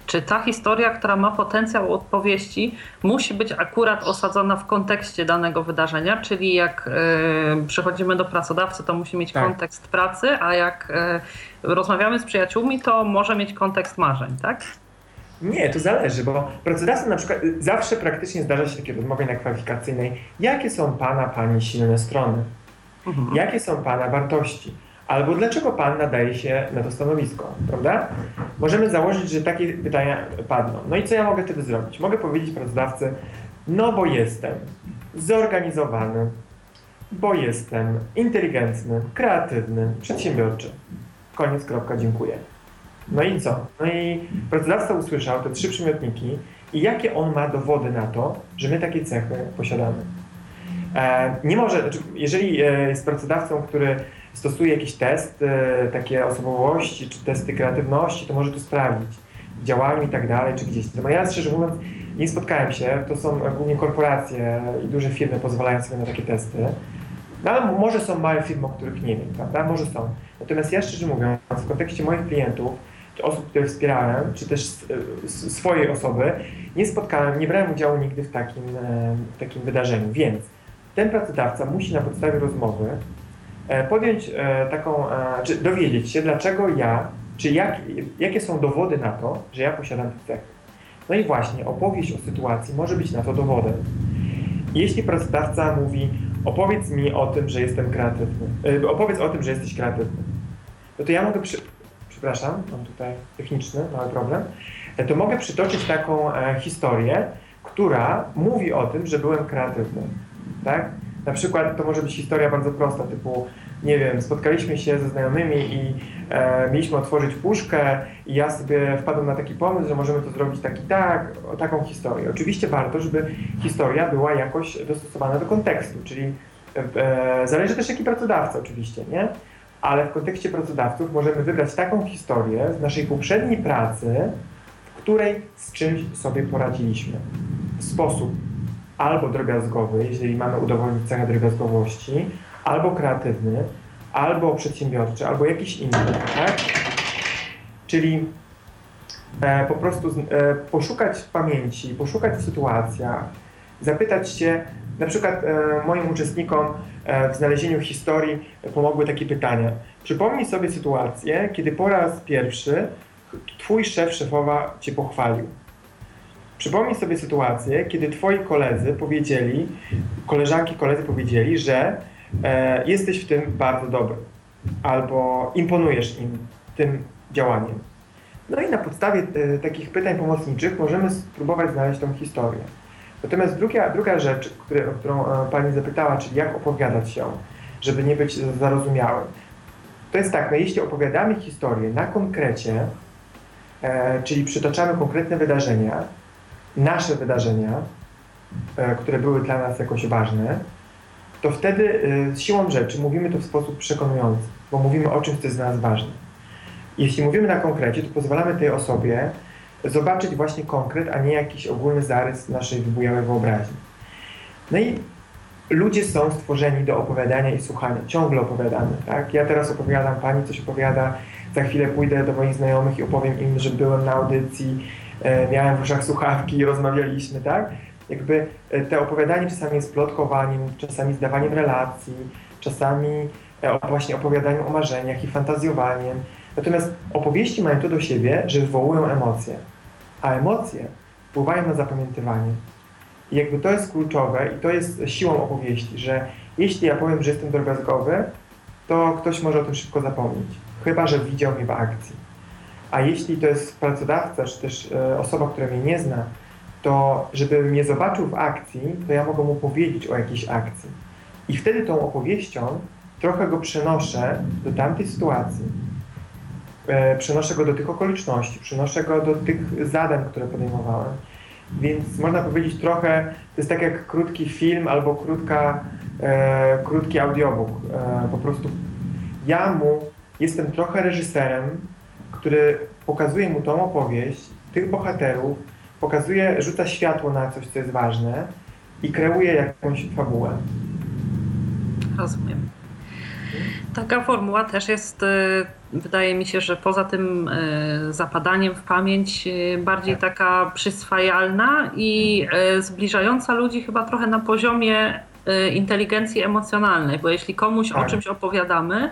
czy ta historia, która ma potencjał odpowiedzi, musi być akurat osadzona w kontekście danego wydarzenia, czyli jak y, przychodzimy do pracodawcy, to musi mieć tak. kontekst pracy, a jak y, rozmawiamy z przyjaciółmi, to może mieć kontekst marzeń, tak? Nie, to zależy, bo pracodawca na przykład y, zawsze praktycznie zdarza się takie rozmowy na kwalifikacyjnej. Jakie są Pana, Pani silne strony? Mhm. Jakie są Pana wartości? Albo dlaczego Pan nadaje się na to stanowisko, prawda? Możemy założyć, że takie pytania padną. No i co ja mogę wtedy zrobić? Mogę powiedzieć pracodawcy, no bo jestem zorganizowany, bo jestem inteligentny, kreatywny, przedsiębiorczy. Koniec, kropka, dziękuję. No i co? No i pracodawca usłyszał te trzy przymiotniki i jakie on ma dowody na to, że my takie cechy posiadamy. E, nie może, znaczy, jeżeli e, jest pracodawcą, który stosuje jakiś test, e, takie osobowości, czy testy kreatywności, to może to sprawdzić w działaniu i tak dalej, czy gdzieś. No ja szczerze mówiąc nie spotkałem się, to są głównie korporacje i duże firmy pozwalają sobie na takie testy. No ale może są małe firmy, o których nie wiem, prawda? Może są. Natomiast ja szczerze mówiąc, w kontekście moich klientów, osób, które wspierałem, czy też swojej osoby, nie spotkałem, nie brałem udziału nigdy w takim, w takim wydarzeniu. Więc ten pracodawca musi na podstawie rozmowy e, podjąć e, taką, e, czy dowiedzieć się, dlaczego ja, czy jak, jakie są dowody na to, że ja posiadam te cechy. No i właśnie opowieść o sytuacji może być na to dowodem. Jeśli pracodawca mówi, opowiedz mi o tym, że jestem kreatywny, opowiedz o tym, że jesteś kreatywny, no to ja mogę, przy... przepraszam, mam tutaj techniczny mały problem, to mogę przytoczyć taką historię, która mówi o tym, że byłem kreatywny tak? Na przykład to może być historia bardzo prosta, typu nie wiem, spotkaliśmy się ze znajomymi i e, mieliśmy otworzyć puszkę i ja sobie wpadłem na taki pomysł, że możemy to zrobić tak i tak, o taką historię. Oczywiście warto, żeby historia była jakoś dostosowana do kontekstu, czyli e, zależy też jaki pracodawca oczywiście, nie? Ale w kontekście pracodawców możemy wybrać taką historię z naszej poprzedniej pracy, w której z czymś sobie poradziliśmy. W sposób albo drobiazgowy, jeżeli mamy udowodnić cechę drobiazgowości, albo kreatywny, albo przedsiębiorczy, albo jakiś inny, tak? Czyli e, po prostu e, poszukać w pamięci, poszukać w sytuacjach, zapytać się, na przykład e, moim uczestnikom e, w znalezieniu historii pomogły takie pytania. Przypomnij sobie sytuację, kiedy po raz pierwszy twój szef, szefowa cię pochwalił. Przypomnij sobie sytuację, kiedy twoi koledzy powiedzieli, koleżanki, koledzy powiedzieli, że e, jesteś w tym bardzo dobry albo imponujesz im tym działaniem. No i na podstawie e, takich pytań pomocniczych możemy spróbować znaleźć tą historię. Natomiast druga, druga rzecz, o którą e, Pani zapytała, czyli jak opowiadać ją, żeby nie być zarozumiałym. To jest tak, no jeśli opowiadamy historię na konkrecie, e, czyli przytaczamy konkretne wydarzenia, nasze wydarzenia, e, które były dla nas jakoś ważne, to wtedy e, siłą rzeczy mówimy to w sposób przekonujący, bo mówimy o czymś, co jest dla nas ważne. Jeśli mówimy na konkrecie, to pozwalamy tej osobie zobaczyć właśnie konkret, a nie jakiś ogólny zarys naszej wybujałej wyobraźni. No i ludzie są stworzeni do opowiadania i słuchania. Ciągle opowiadamy, tak? Ja teraz opowiadam, pani coś opowiada, za chwilę pójdę do moich znajomych i opowiem im, że byłem na audycji, e, miałem w uszach słuchawki i rozmawialiśmy, tak? Jakby e, te opowiadanie czasami jest plotkowaniem, czasami zdawaniem relacji, czasami e, właśnie opowiadaniem o marzeniach i fantazjowaniem. Natomiast opowieści mają to do siebie, że wywołują emocje, a emocje wpływają na zapamiętywanie. I jakby to jest kluczowe i to jest siłą opowieści, że jeśli ja powiem, że jestem drobiazgowy, to ktoś może o tym szybko zapomnieć, chyba że widział mnie w akcji. A jeśli to jest pracodawca, czy też e, osoba, która mnie nie zna, to żeby mnie zobaczył w akcji, to ja mogę mu powiedzieć o jakiejś akcji. I wtedy tą opowieścią trochę go przenoszę do tamtej sytuacji, przenoszę go do tych okoliczności, przenoszę go do tych zadań, które podejmowałem. Więc można powiedzieć trochę, to jest tak jak krótki film albo krótka, e, krótki audiobook. E, po prostu ja mu jestem trochę reżyserem, który pokazuje mu tą opowieść, tych bohaterów, pokazuje, rzuca światło na coś, co jest ważne i kreuje jakąś fabułę. Rozumiem. Taka formuła też jest, y, wydaje mi się, że poza tym y, zapadaniem w pamięć, y, bardziej Tak. taka przyswajalna i zbliżająca ludzi chyba trochę na poziomie inteligencji emocjonalnej, bo jeśli komuś o Tak. czymś opowiadamy,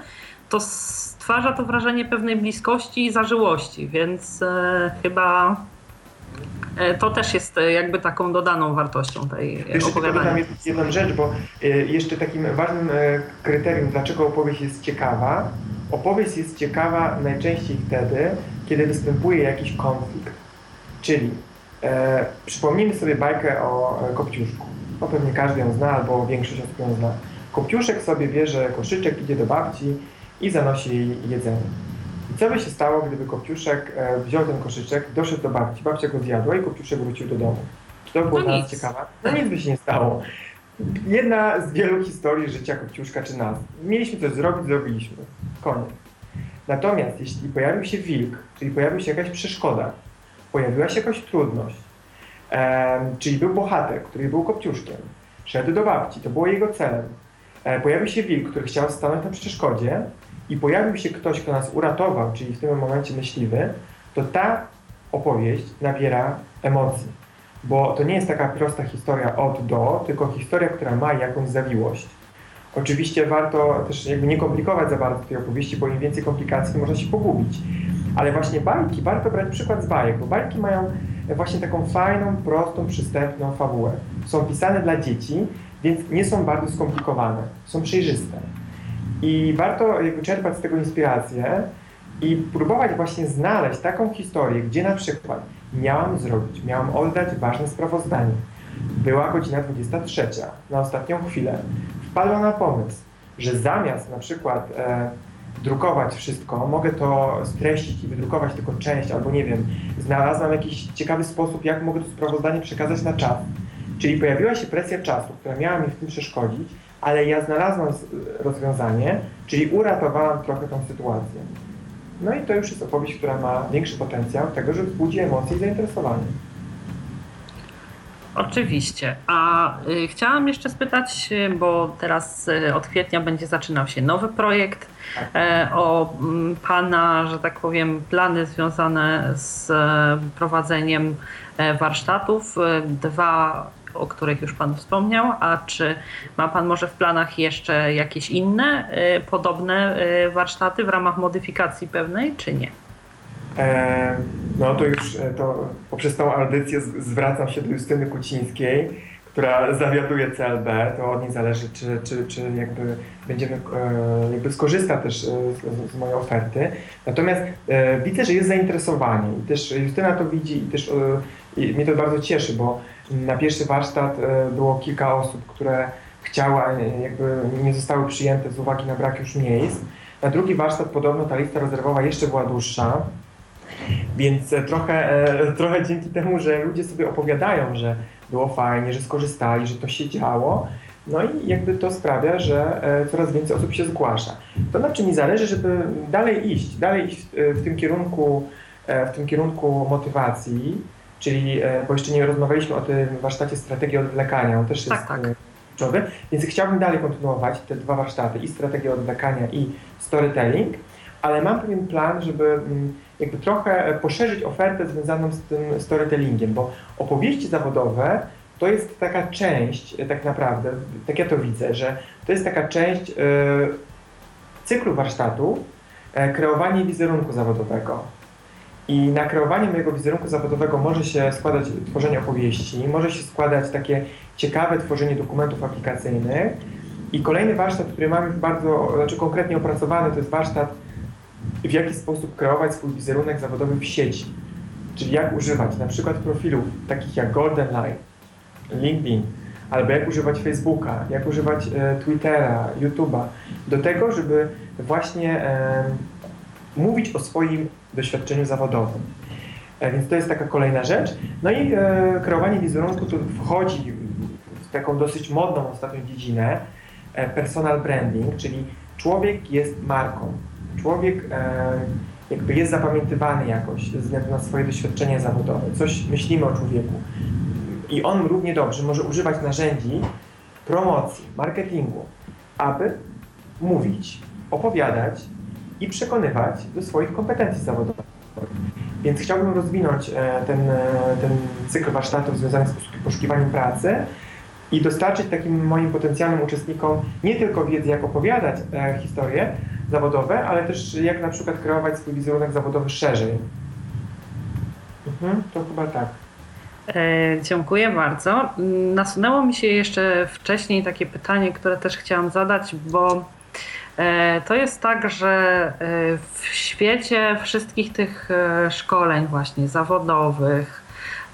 to stwarza to wrażenie pewnej bliskości i zażyłości, więc chyba to też jest jakby taką dodaną wartością tej Jeszcze tylko opowiadania. jed- jedną rzecz, bo e, jeszcze takim ważnym e, kryterium, dlaczego opowieść jest ciekawa, opowieść jest ciekawa najczęściej wtedy, kiedy występuje jakiś konflikt. Czyli e, przypomnijmy sobie bajkę o e, Kopciuszku. No pewnie każdy ją zna, albo większość osób ją zna. Kopciuszek sobie bierze koszyczek, idzie do babci i zanosi jej jedzenie. I co by się stało, gdyby Kopciuszek e, wziął ten koszyczek, doszedł do babci, babcia go zjadła i Kopciuszek wrócił do domu. Czy to było No dla nas ciekawe? No nic by się nie stało. Jedna z wielu historii życia Kopciuszka czy nas. Mieliśmy coś zrobić, zrobiliśmy. Koniec. Natomiast jeśli pojawił się wilk, czyli pojawiła się jakaś przeszkoda, pojawiła się jakaś trudność, em, czyli był bohater, który był Kopciuszkiem, szedł do babci, to było jego celem. E, pojawił się wilk, który chciał stanąć na przeszkodzie i pojawił się ktoś, kto nas uratował, czyli w tym momencie myśliwy, to ta opowieść nabiera emocji. Bo to nie jest taka prosta historia od do, tylko historia, która ma jakąś zawiłość. Oczywiście warto też jakby nie komplikować za bardzo tej opowieści, bo im więcej komplikacji, można się pogubić. Ale właśnie bajki, warto brać przykład z bajek, bo bajki mają właśnie taką fajną, prostą, przystępną fabułę. Są pisane dla dzieci, więc nie są bardzo skomplikowane, są przejrzyste. I warto jakby czerpać z tego inspirację i próbować właśnie znaleźć taką historię, gdzie na przykład miałam zrobić, miałam oddać ważne sprawozdanie. Była godzina 23, na ostatnią chwilę. wpadła na pomysł, że zamiast na przykład e, drukować wszystko, mogę to streścić i wydrukować tylko część, albo nie wiem, znalazłam jakiś ciekawy sposób, jak mogę to sprawozdanie przekazać na czas. Czyli pojawiła się presja czasu, która miała mi w tym przeszkodzić, ale ja znalazłam rozwiązanie, czyli uratowałam trochę tą sytuację. No i to już jest opowieść, która ma większy potencjał tego, że wzbudzi emocje i zainteresowanie. Oczywiście. A y, chciałam jeszcze spytać, y, bo teraz y, od kwietnia będzie zaczynał się nowy projekt tak. o m, mm, Pana, że tak powiem, plany związane z e, prowadzeniem e, warsztatów. E, dwa o których już Pan wspomniał, a czy ma Pan może w planach jeszcze jakieś inne podobne warsztaty w ramach modyfikacji pewnej, czy nie? E, no to już e, to poprzez tą audycję zwracam się do Justyny Kucińskiej, która zawiaduje CLB. To od niej zależy, czy, czy, czy jakby będziemy, e, jakby skorzysta też z, z mojej oferty. Natomiast widzę, że jest zainteresowanie i też Justyna to widzi i też i mnie to bardzo cieszy, bo na pierwszy warsztat było kilka osób, które chciały, jakby nie zostały przyjęte z uwagi na brak już miejsc. Na drugi warsztat podobno ta lista rezerwowa jeszcze była dłuższa. Więc e, trochę, e, trochę dzięki temu, że ludzie sobie opowiadają, że było fajnie, że skorzystali, że to się działo, no i jakby to sprawia, że e, coraz więcej osób się zgłasza. To na czym mi zależy, żeby dalej iść, dalej iść w tym kierunku, w tym kierunku motywacji, czyli, bo jeszcze nie rozmawialiśmy o tym warsztacie strategii odwlekania, on też jest tak, tak. kluczowy, więc chciałbym dalej kontynuować te dwa warsztaty, i strategię odwlekania, i storytelling, ale mam pewien plan, żeby mm, jakby trochę poszerzyć ofertę związaną z tym storytellingiem, bo opowieści zawodowe to jest taka część, e, tak naprawdę, tak ja to widzę, że to jest taka część e, cyklu warsztatu e, kreowanie wizerunku zawodowego. I na kreowanie mojego wizerunku zawodowego może się składać tworzenie opowieści, może się składać takie ciekawe tworzenie dokumentów aplikacyjnych. I kolejny warsztat, który mamy bardzo, znaczy konkretnie opracowany, to jest warsztat w jaki sposób kreować swój wizerunek zawodowy w sieci. Czyli jak używać na przykład profilów takich jak Golden Line, LinkedIn, albo jak używać Facebooka, jak używać e, Twittera, YouTube'a, do tego, żeby właśnie mówić o swoim doświadczeniu zawodowym. E, więc to jest taka kolejna rzecz. No i e, kreowanie wizerunku to wchodzi w taką dosyć modną ostatnią dziedzinę, e, personal branding, czyli człowiek jest marką człowiek e, jakby jest zapamiętywany jakoś ze względu na swoje doświadczenie zawodowe, coś myślimy o człowieku. I on równie dobrze może używać narzędzi promocji, marketingu, aby mówić, opowiadać i przekonywać do swoich kompetencji zawodowych. Więc chciałbym rozwinąć e, ten, e, ten cykl warsztatów związany z poszukiwaniem pracy i dostarczyć takim moim potencjalnym uczestnikom nie tylko wiedzy, jak opowiadać historię, zawodowe, ale też jak na przykład kreować swój wizerunek zawodowy szerzej. Mhm, to chyba tak. E, dziękuję bardzo. Nasunęło mi się jeszcze wcześniej takie pytanie, które też chciałam zadać, bo e, to jest tak, że e, w świecie wszystkich tych e, szkoleń właśnie zawodowych,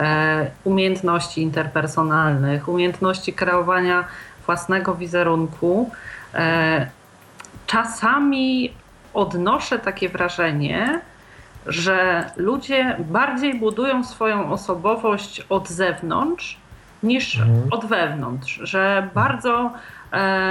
e, umiejętności interpersonalnych, umiejętności kreowania własnego wizerunku, e, czasami odnoszę takie wrażenie, że ludzie bardziej budują swoją osobowość od zewnątrz niż mhm. od wewnątrz, że bardzo e,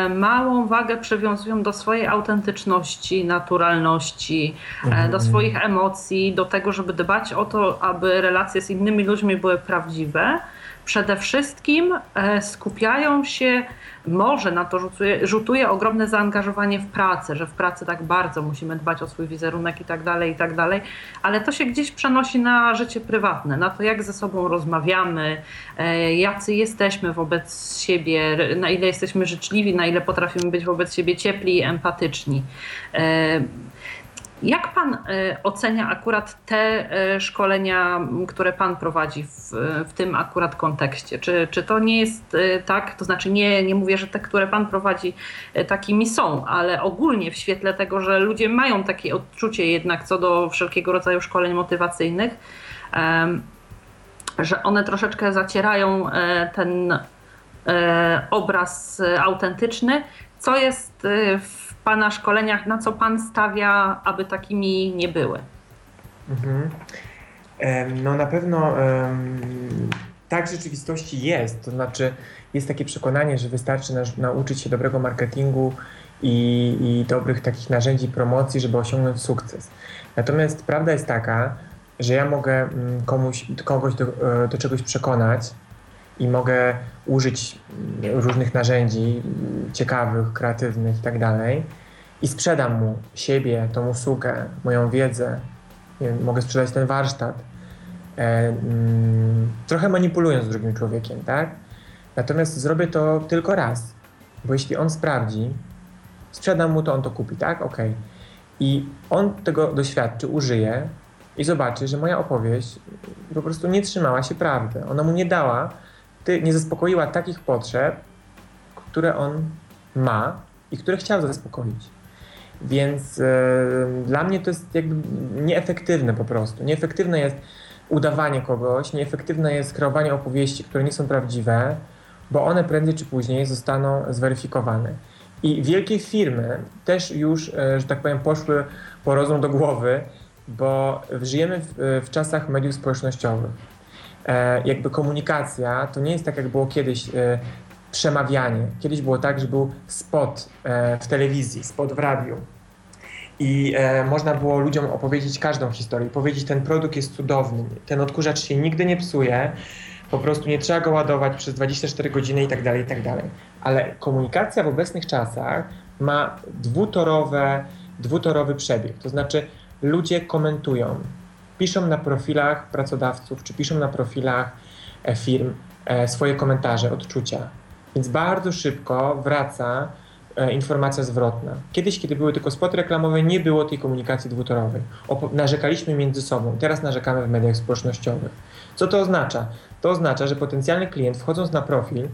małą wagę przywiązują do swojej autentyczności, naturalności, e, mhm. do swoich emocji, do tego, żeby dbać o to, aby relacje z innymi ludźmi były prawdziwe. Przede wszystkim e, skupiają się może na to rzutuje, rzutuje ogromne zaangażowanie w pracę, że w pracy tak bardzo musimy dbać o swój wizerunek i tak dalej, i tak dalej, ale to się gdzieś przenosi na życie prywatne, na to jak ze sobą rozmawiamy, e, jacy jesteśmy wobec siebie, na ile jesteśmy życzliwi, na ile potrafimy być wobec siebie ciepli i empatyczni. Jak pan e, ocenia akurat te e, szkolenia, które pan prowadzi w, w tym akurat kontekście? Czy, czy to nie jest e, tak? To znaczy, nie, nie mówię, że te, które pan prowadzi, takimi są, ale ogólnie w świetle tego, że ludzie mają takie odczucie jednak co do wszelkiego rodzaju szkoleń motywacyjnych, że one troszeczkę zacierają ten obraz autentyczny. Co jest w Pana szkoleniach, na co Pan stawia, aby takimi nie były? Mhm. No na pewno tak w rzeczywistości jest. To znaczy jest takie przekonanie, że wystarczy nauczyć się dobrego marketingu i, i dobrych takich narzędzi promocji, żeby osiągnąć sukces. Natomiast prawda jest taka, że ja mogę mm, komuś, kogoś do, e, do czegoś przekonać i mogę użyć różnych narzędzi ciekawych, kreatywnych i tak i sprzedam mu siebie, tą usługę, moją wiedzę, mogę sprzedać ten warsztat, e, mm, trochę manipulując drugim człowiekiem, tak? Natomiast zrobię to tylko raz, bo jeśli on sprawdzi, sprzedam mu to, on to kupi, tak? Ok. I on tego doświadczy, użyje i zobaczy, że moja opowieść po prostu nie trzymała się prawdy. Ona mu nie dała, nie zaspokoiła takich potrzeb, które on ma i które chciał zaspokoić. Więc e, dla mnie to jest jakby nieefektywne po prostu. Nieefektywne jest udawanie kogoś, nieefektywne jest kreowanie opowieści, które nie są prawdziwe, bo one prędzej czy później zostaną zweryfikowane. I wielkie firmy też już, e, że tak powiem, poszły po rozum do głowy, bo żyjemy w, w czasach mediów społecznościowych. E, jakby komunikacja to nie jest tak, jak było kiedyś e, przemawianie. Kiedyś było tak, że był spot e, w telewizji, spot w radiu. I można było ludziom opowiedzieć każdą historię, powiedzieć, ten produkt jest cudowny, ten odkurzacz się nigdy nie psuje, po prostu nie trzeba go ładować przez 24 godziny i tak dalej, i tak dalej. Ale komunikacja w obecnych czasach ma dwutorowe, dwutorowy przebieg. To znaczy ludzie komentują, piszą na profilach pracodawców, czy piszą na profilach e, firm e, swoje komentarze, odczucia. Więc bardzo szybko wraca E, informacja zwrotna. Kiedyś, kiedy były tylko spoty reklamowe, nie było tej komunikacji dwutorowej. narzekaliśmy między sobą, teraz narzekamy w mediach społecznościowych. Co to oznacza? To oznacza, że potencjalny klient wchodząc na profil,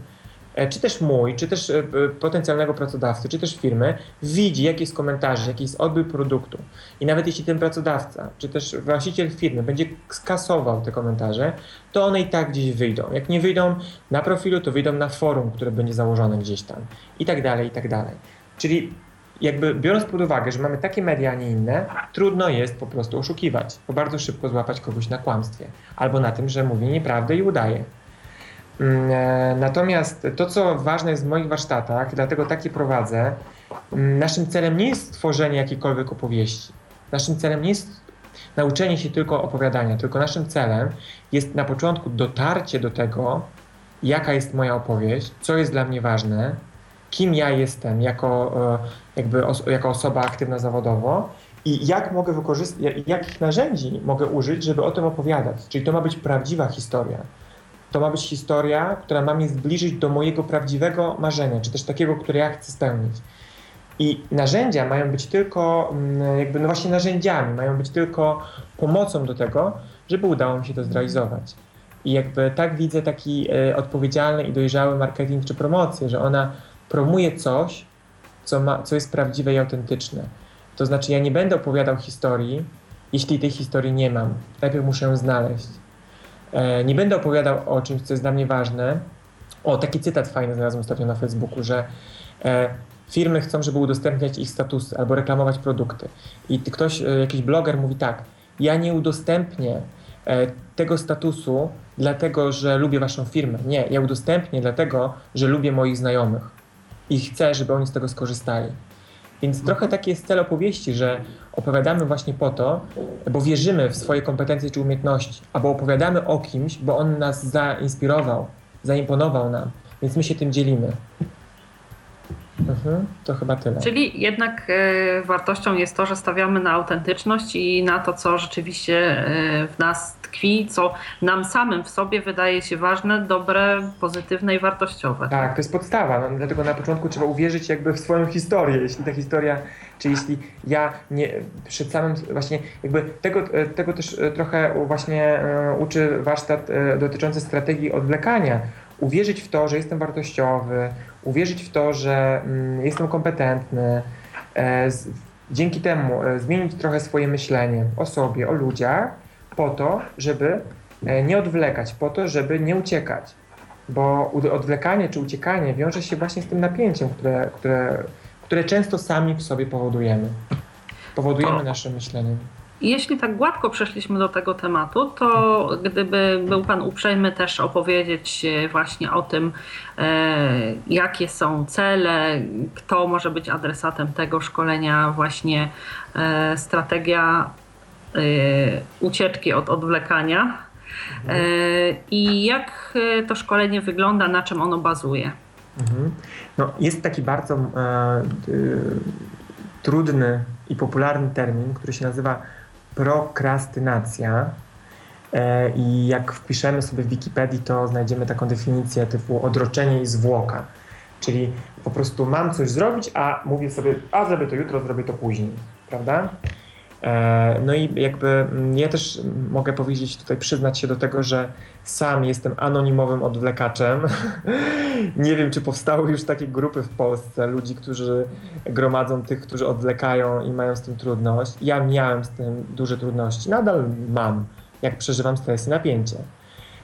czy też mój, czy też e, potencjalnego pracodawcy, czy też firmy, widzi jaki jest komentarz, jaki jest odbiór produktu. I nawet jeśli ten pracodawca, czy też właściciel firmy będzie skasował te komentarze, to one i tak gdzieś wyjdą. Jak nie wyjdą na profilu, to wyjdą na forum, które będzie założone gdzieś tam. I tak dalej, i tak dalej. Czyli jakby biorąc pod uwagę, że mamy takie media, a nie inne, trudno jest po prostu oszukiwać, bo bardzo szybko złapać kogoś na kłamstwie albo na tym, że mówi nieprawdę i udaje. Mm, e, natomiast to, co ważne jest w moich warsztatach, dlatego takie prowadzę, mm, naszym celem nie jest stworzenie jakiejkolwiek opowieści. Naszym celem nie jest nauczenie się tylko opowiadania, tylko naszym celem jest na początku dotarcie do tego, jaka jest moja opowieść, co jest dla mnie ważne, kim ja jestem jako, e, jakby jako osoba aktywna zawodowo i jak mogę wykorzystać, jakich narzędzi mogę użyć, żeby o tym opowiadać. Czyli to ma być prawdziwa historia to ma być historia, która ma mnie zbliżyć do mojego prawdziwego marzenia, czy też takiego, które ja chcę spełnić. I narzędzia mają być tylko, mm, jakby no właśnie narzędziami, mają być tylko pomocą do tego, żeby udało mi się to zrealizować. I jakby tak widzę taki e, odpowiedzialny i dojrzały marketing czy promocję, że ona promuje coś, co, ma, co jest prawdziwe i autentyczne. To znaczy, ja nie będę opowiadał historii, jeśli tej historii nie mam. Najpierw muszę ją znaleźć. E, nie będę opowiadał o czymś, co jest dla mnie ważne. O, taki cytat fajny znalazłem ostatnio na Facebooku, że e, firmy chcą, żeby udostępniać ich statusy albo reklamować produkty. I ktoś, e, jakiś bloger mówi tak, ja nie udostępnię tego statusu dlatego, że lubię waszą firmę. Nie, ja udostępnię dlatego, że lubię moich znajomych i chcę, żeby oni z tego skorzystali. Więc trochę taki jest cel opowieści, że opowiadamy właśnie po to, bo wierzymy w swoje kompetencje czy umiejętności, albo opowiadamy o kimś, bo on nas zainspirował, zaimponował nam, więc my się tym dzielimy. Mhm, to chyba tyle. Czyli jednak y, wartością jest to, że stawiamy na autentyczność i na to, co rzeczywiście y, w nas tkwi, co nam samym w sobie wydaje się ważne, dobre, pozytywne i wartościowe. Tak, to jest podstawa. No, dlatego na początku trzeba uwierzyć jakby w swoją historię. Jeśli ta historia, czy jeśli ja nie przed samym właśnie jakby tego, tego też trochę właśnie uczy warsztat dotyczący strategii odwlekania uwierzyć w to, że jestem wartościowy, uwierzyć w to, że mm, jestem kompetentny, e, dzięki temu e, zmienić trochę swoje myślenie o sobie, o ludziach, po to, żeby e, nie odwlekać, po to, żeby nie uciekać. bo odwlekanie czy uciekanie wiąże się właśnie z tym napięciem, które, które, które często sami w sobie powodujemy. Powodujemy naszym myśleniem. Jeśli tak gładko przeszliśmy do tego tematu, to gdyby był Pan uprzejmy też opowiedzieć właśnie o tym, e, jakie są cele, kto może być adresatem tego szkolenia, właśnie e, strategia e, ucieczki od odwlekania i jak to szkolenie wygląda, na czym ono bazuje. Mhm. No, jest taki bardzo trudny i popularny termin, który się nazywa prokrastynacja. E, I jak wpiszemy sobie w Wikipedii, to znajdziemy taką definicję typu odroczenie i zwłoka. Czyli po prostu mam coś zrobić, a mówię sobie, a zrobię to jutro, zrobię to później, prawda? E, no i jakby mm, ja też mogę powiedzieć tutaj, przyznać się do tego, że sam jestem anonimowym odwlekaczem. Nie wiem, czy powstały już takie grupy w Polsce, ludzi, którzy gromadzą tych, którzy odwlekają i mają z tym trudność. Ja miałem z tym duże trudności, nadal mam, jak przeżywam stres i napięcie.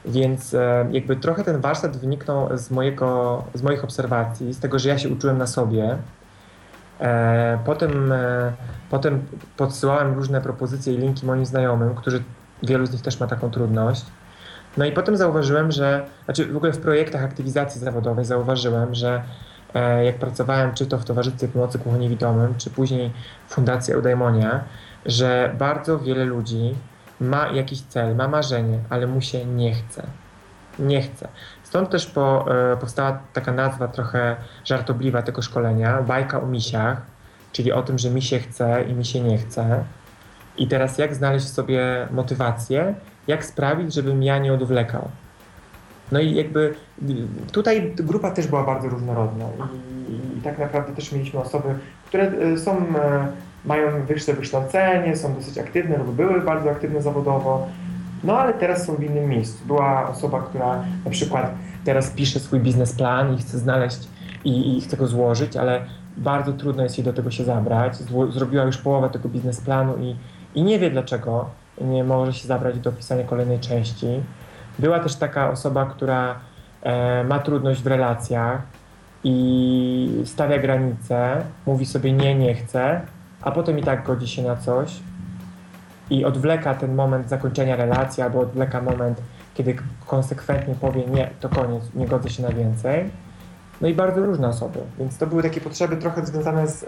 Więc e, jakby trochę ten warsztat wyniknął z, mojego, z moich obserwacji, z tego, że ja się uczyłem na sobie, potem, e, potem podsyłałem różne propozycje i linki moim znajomym, którzy wielu z nich też ma taką trudność. No i potem zauważyłem, że, znaczy w ogóle w projektach aktywizacji zawodowej zauważyłem, że e, jak pracowałem czy to w Towarzystwie Pomocy Głuchoniewidomym, czy później w Fundacji Eudaimonia, że bardzo wiele ludzi ma jakiś cel, ma marzenie, ale mu się nie chce. Nie chce. Stąd też po, e, powstała taka nazwa trochę żartobliwa tego szkolenia, bajka o misiach, czyli o tym, że mi się chce i mi się nie chce. I teraz jak znaleźć sobie motywację, jak sprawić, żebym ja nie odwlekał. No i jakby tutaj grupa też była bardzo różnorodna i, i tak naprawdę też mieliśmy osoby, które e, są, e, mają wyższe wykształcenie, są dosyć aktywne lub były bardzo aktywne zawodowo, no ale teraz są w innym miejscu. Była osoba, która na przykład teraz pisze swój biznesplan i chce znaleźć i, i chce go złożyć, ale bardzo trudno jest jej do tego się zabrać. Zrobiła już połowę tego biznesplanu i, i nie wie dlaczego nie może się zabrać do pisania kolejnej części. Była też taka osoba, która e, ma trudność w relacjach i stawia granice, mówi sobie nie, nie chcę, a potem i tak godzi się na coś i odwleka ten moment zakończenia relacji albo odwleka moment, kiedy konsekwentnie powie nie, to koniec, nie godzę się na więcej. No i bardzo różne osoby, więc to były takie potrzeby trochę związane z,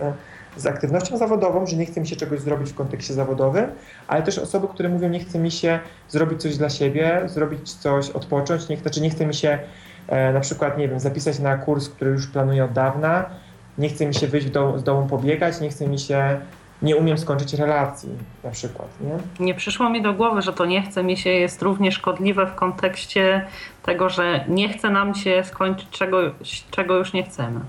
z aktywnością zawodową, że nie chce mi się czegoś zrobić w kontekście zawodowym, ale też osoby, które mówią, nie chce mi się zrobić coś dla siebie, zrobić coś, odpocząć, nie, znaczy nie chce mi się e, na przykład, nie wiem, zapisać na kurs, który już planuję od dawna, nie chce mi się wyjść do, z domu pobiegać, nie chce mi się nie umiem skończyć relacji na przykład. Nie? nie przyszło mi do głowy, że to nie chce mi się jest równie szkodliwe w kontekście tego, że nie chce nam się skończyć czegoś, czego już nie chcemy.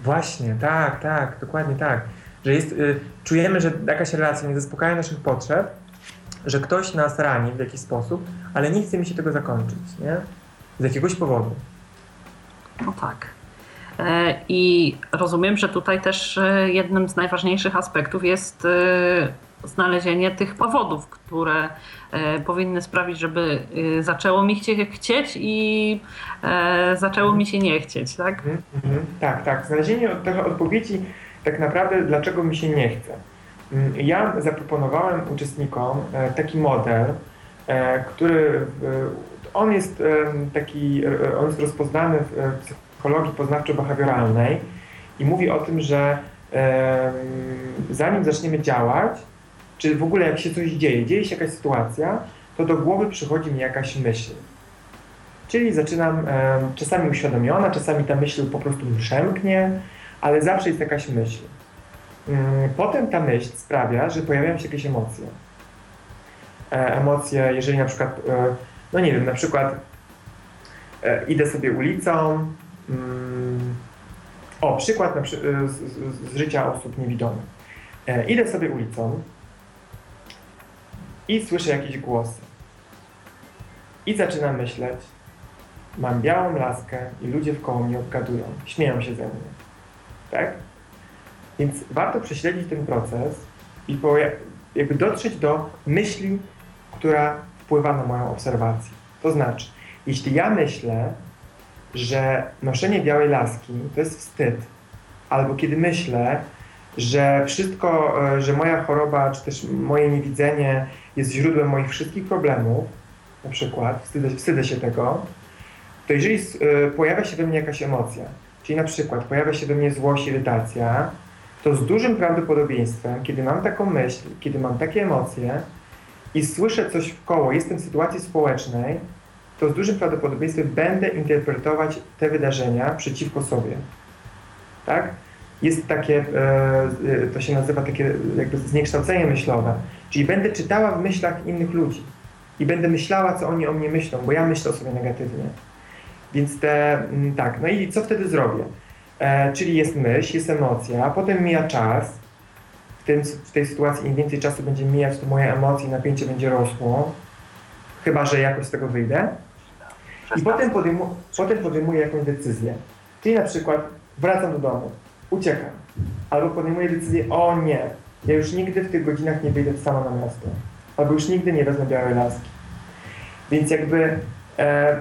Właśnie, tak, tak, dokładnie tak. Że jest, y, czujemy, że jakaś relacja nie zaspokaja naszych potrzeb, że ktoś nas rani w jakiś sposób, ale nie chce mi się tego zakończyć, nie? Z jakiegoś powodu. No tak. E, I rozumiem, że tutaj też e, jednym z najważniejszych aspektów jest e, znalezienie tych powodów, które powinny sprawić, żeby zaczęło mi chcieć i zaczęło mi się nie chcieć, tak? Mhm, mhm. tak, tak. Znalezienie tego odpowiedzi tak naprawdę, dlaczego mi się nie chce. Mm, ja zaproponowałem uczestnikom taki model, który on jest taki, on jest rozpoznany w psychologii poznawczo-behawioralnej i mówi o tym, że zanim zaczniemy działać, czy w ogóle jak się coś dzieje, dzieje się jakaś sytuacja, to do głowy przychodzi mi jakaś myśl. Czyli zaczynam czasami uświadomiona, czasami ta myśl po prostu przemknie, ale zawsze jest jakaś myśl. Mm, potem ta myśl sprawia, że pojawiają się jakieś emocje. E, emocje, jeżeli na przykład, e, no nie wiem, na przykład e, idę sobie ulicą. O, przykład na, z, z, z, życia osób niewidomych. E, idę sobie ulicą i słyszę jakieś głosy. I zaczynam myśleć, mam białą laskę i ludzie wkoło mnie obgadują, śmieją się ze mnie. Tak? Więc warto prześledzić ten proces i po, jakby dotrzeć do myśli, która wpływa na moją obserwację. To znaczy, jeśli ja myślę, że noszenie białej laski to jest wstyd, albo kiedy myślę, że wszystko, e, że moja choroba, czy też moje niewidzenie jest źródłem moich wszystkich problemów, na przykład, wstydzę, wstydzę się tego, to jeżeli e, pojawia się we mnie jakaś emocja, czyli na przykład pojawia się we mnie złość, irytacja, to z dużym prawdopodobieństwem, kiedy mam taką myśl, kiedy mam takie emocje i słyszę coś w koło, jestem w sytuacji społecznej, to z dużym prawdopodobieństwem będę interpretować te wydarzenia przeciwko sobie. Tak? Jest takie, e, to się nazywa takie jakby zniekształcenie myślowe, czyli będę czytała w myślach innych ludzi i będę myślała, co oni o mnie myślą, bo ja myślę o sobie negatywnie. Więc te, mm, tak, no i co wtedy zrobię? E, czyli jest myśl, jest emocja, a potem mija czas. W, tym, w tej sytuacji im więcej czasu będzie mijać, to moje emocje i napięcie będzie rosło. Chyba, że jakoś z tego wyjdę. I potem, podejmu, potem podejmuję jakąś decyzję. Czyli na przykład wracam do domu, uciekam. Albo podejmuję decyzję, o nie, ja już nigdy w tych godzinach nie wyjdę sama na miasto. Albo już nigdy nie wezmę białej laski. Więc jakby e,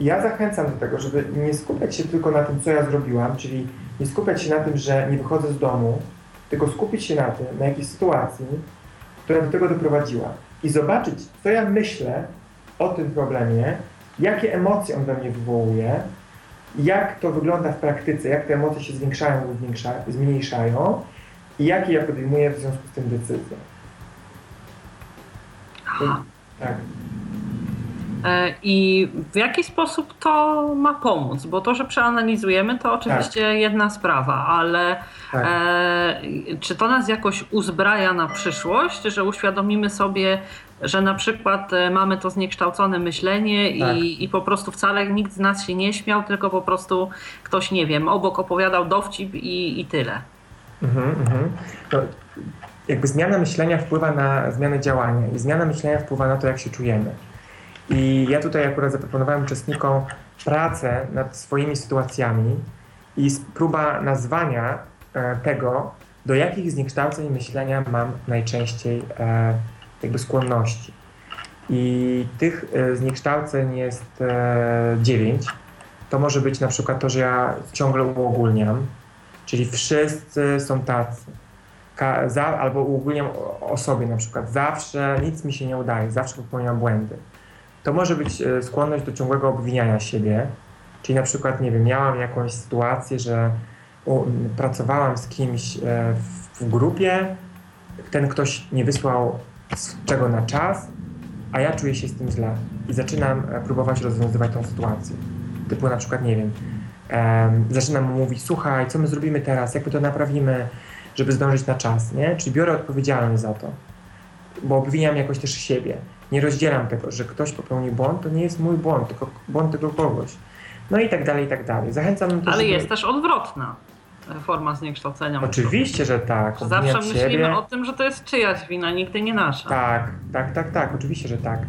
ja zachęcam do tego, żeby nie skupiać się tylko na tym, co ja zrobiłam, czyli nie skupiać się na tym, że nie wychodzę z domu, tylko skupić się na tym, na jakiejś sytuacji, która do tego doprowadziła. I zobaczyć, co ja myślę o tym problemie, jakie emocje on we mnie wywołuje, jak to wygląda w praktyce, jak te emocje się zwiększają lub zmniejszają i jakie ja podejmuję w związku z tym decyzje. Tak. E, I w jaki sposób to ma pomóc? Bo to, że przeanalizujemy, to oczywiście tak. jedna sprawa, ale tak. e, czy to nas jakoś uzbraja na przyszłość, że uświadomimy sobie, że na przykład e, mamy to zniekształcone myślenie tak. i, i po prostu wcale nikt z nas się nie śmiał, tylko po prostu ktoś, nie wiem, obok opowiadał dowcip i, i tyle. Mhm, mhm. To jakby zmiana myślenia wpływa na zmianę działania i zmiana myślenia wpływa na to, jak się czujemy. I ja tutaj akurat zaproponowałem uczestnikom pracę nad swoimi sytuacjami i próba nazwania e, tego, do jakich zniekształceń myślenia mam najczęściej e, jakby skłonności. I tych e, zniekształceń jest dziewięć. To może być na przykład to, że ja ciągle uogólniam, czyli wszyscy są tacy. Za, albo uogólniam o sobie na przykład. Zawsze nic mi się nie udaje, zawsze popełniam błędy to może być e, skłonność do ciągłego obwiniania siebie. Czyli na przykład, nie wiem, miałam jakąś sytuację, że pracowałam z kimś e, w grupie, ten ktoś nie wysłał czego na czas, a ja czuję się z tym źle i zaczynam e, próbować rozwiązywać tą sytuację. Typu na przykład, nie wiem, um, zaczynam mu mówić, słuchaj, co my zrobimy teraz, jak my to naprawimy, żeby zdążyć na czas, nie? Czyli biorę odpowiedzialność za to, bo obwiniam jakoś też siebie nie rozdzielam tego, że ktoś popełnił błąd, to nie jest mój błąd, tylko błąd tego kogoś. No i tak dalej, i tak dalej. Zachęcam też, Ale żeby... jest też odwrotna forma zniekształcenia. Oczywiście, że tak. Zawsze myślimy siebie. o tym, że to jest czyjaś wina, nigdy nie nasza. Tak, tak, tak, tak, oczywiście, że tak.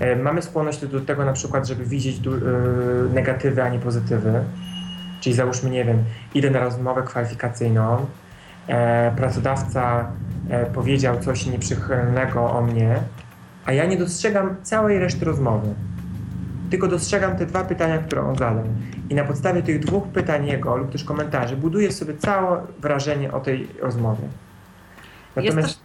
E, mamy skłonność do tego na przykład, żeby widzieć e, negatywy, a nie pozytywy. Czyli załóżmy, nie wiem, idę na rozmowę kwalifikacyjną, e, pracodawca powiedział coś nieprzychylnego o mnie, a ja nie dostrzegam całej reszty rozmowy. Tylko dostrzegam te dwa pytania, które on zadał. I na podstawie tych dwóch pytań jego lub też komentarzy buduję sobie całe wrażenie o tej rozmowie. Natomiast... Jest też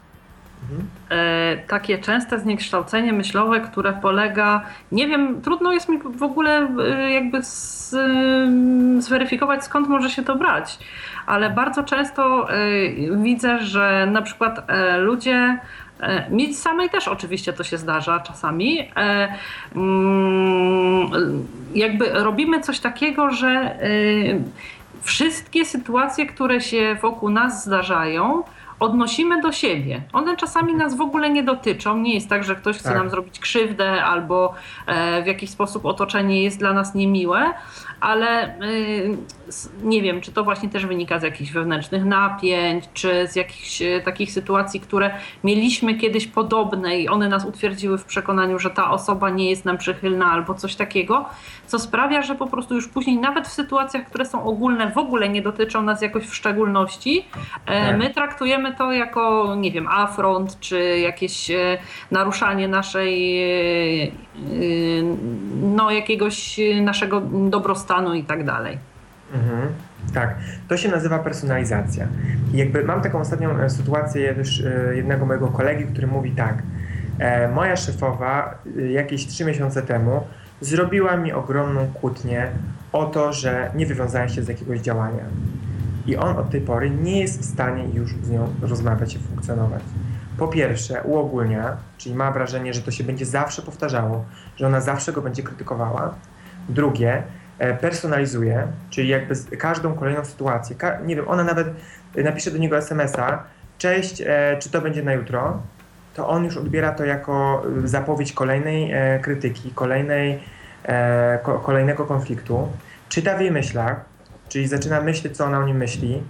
mhm. e, takie częste zniekształcenie myślowe, które polega, nie wiem, trudno jest mi w ogóle e, jakby z, e, zweryfikować skąd może się to brać, ale bardzo często e, widzę, że na przykład ludzie E, mi samej też oczywiście to się zdarza czasami. E, mm, jakby robimy coś takiego, że e, wszystkie sytuacje, które się wokół nas zdarzają, odnosimy do siebie. One czasami nas w ogóle nie dotyczą. Nie jest tak, że ktoś chce tak. nam zrobić krzywdę albo w jakiś sposób otoczenie jest dla nas niemiłe, ale nie wiem, czy to właśnie też wynika z jakichś wewnętrznych napięć, czy z jakichś y, takich sytuacji, które mieliśmy kiedyś podobne i one nas utwierdziły w przekonaniu, że ta osoba nie jest nam przychylna albo coś takiego, co sprawia, że po prostu już później, nawet w sytuacjach, które są ogólne, w ogóle nie dotyczą nas jakoś w szczególności, e, tak. my traktujemy to jako, nie wiem, afront, czy jakieś e, naruszanie naszej, e, no jakiegoś naszego dobrostanu i tak dalej. Mhm. Tak, to się nazywa personalizacja. Jakby mam taką ostatnią sytuację też jednego mojego kolegi, który mówi tak, moja szefowa jakieś trzy miesiące temu zrobiła mi ogromną kłótnię o to, że nie wywiązałem się z jakiegoś działania. I on od tej pory nie jest w stanie już z nią rozmawiać i funkcjonować. Po pierwsze, uogólnia, czyli ma wrażenie, że to się będzie zawsze powtarzało, że ona zawsze go będzie krytykowała. Drugie, e, personalizuje, czyli jakby każdą kolejną sytuację, nie wiem, ona nawet napisze do niego SMS-a, cześć, e, czy to będzie na jutro, to on już odbiera to jako y, zapowiedź kolejnej e, krytyki, kolejnej, e, ko, kolejnego konfliktu. Czyta w jej myślach, czyli zaczyna myśleć, co ona o nim myśli,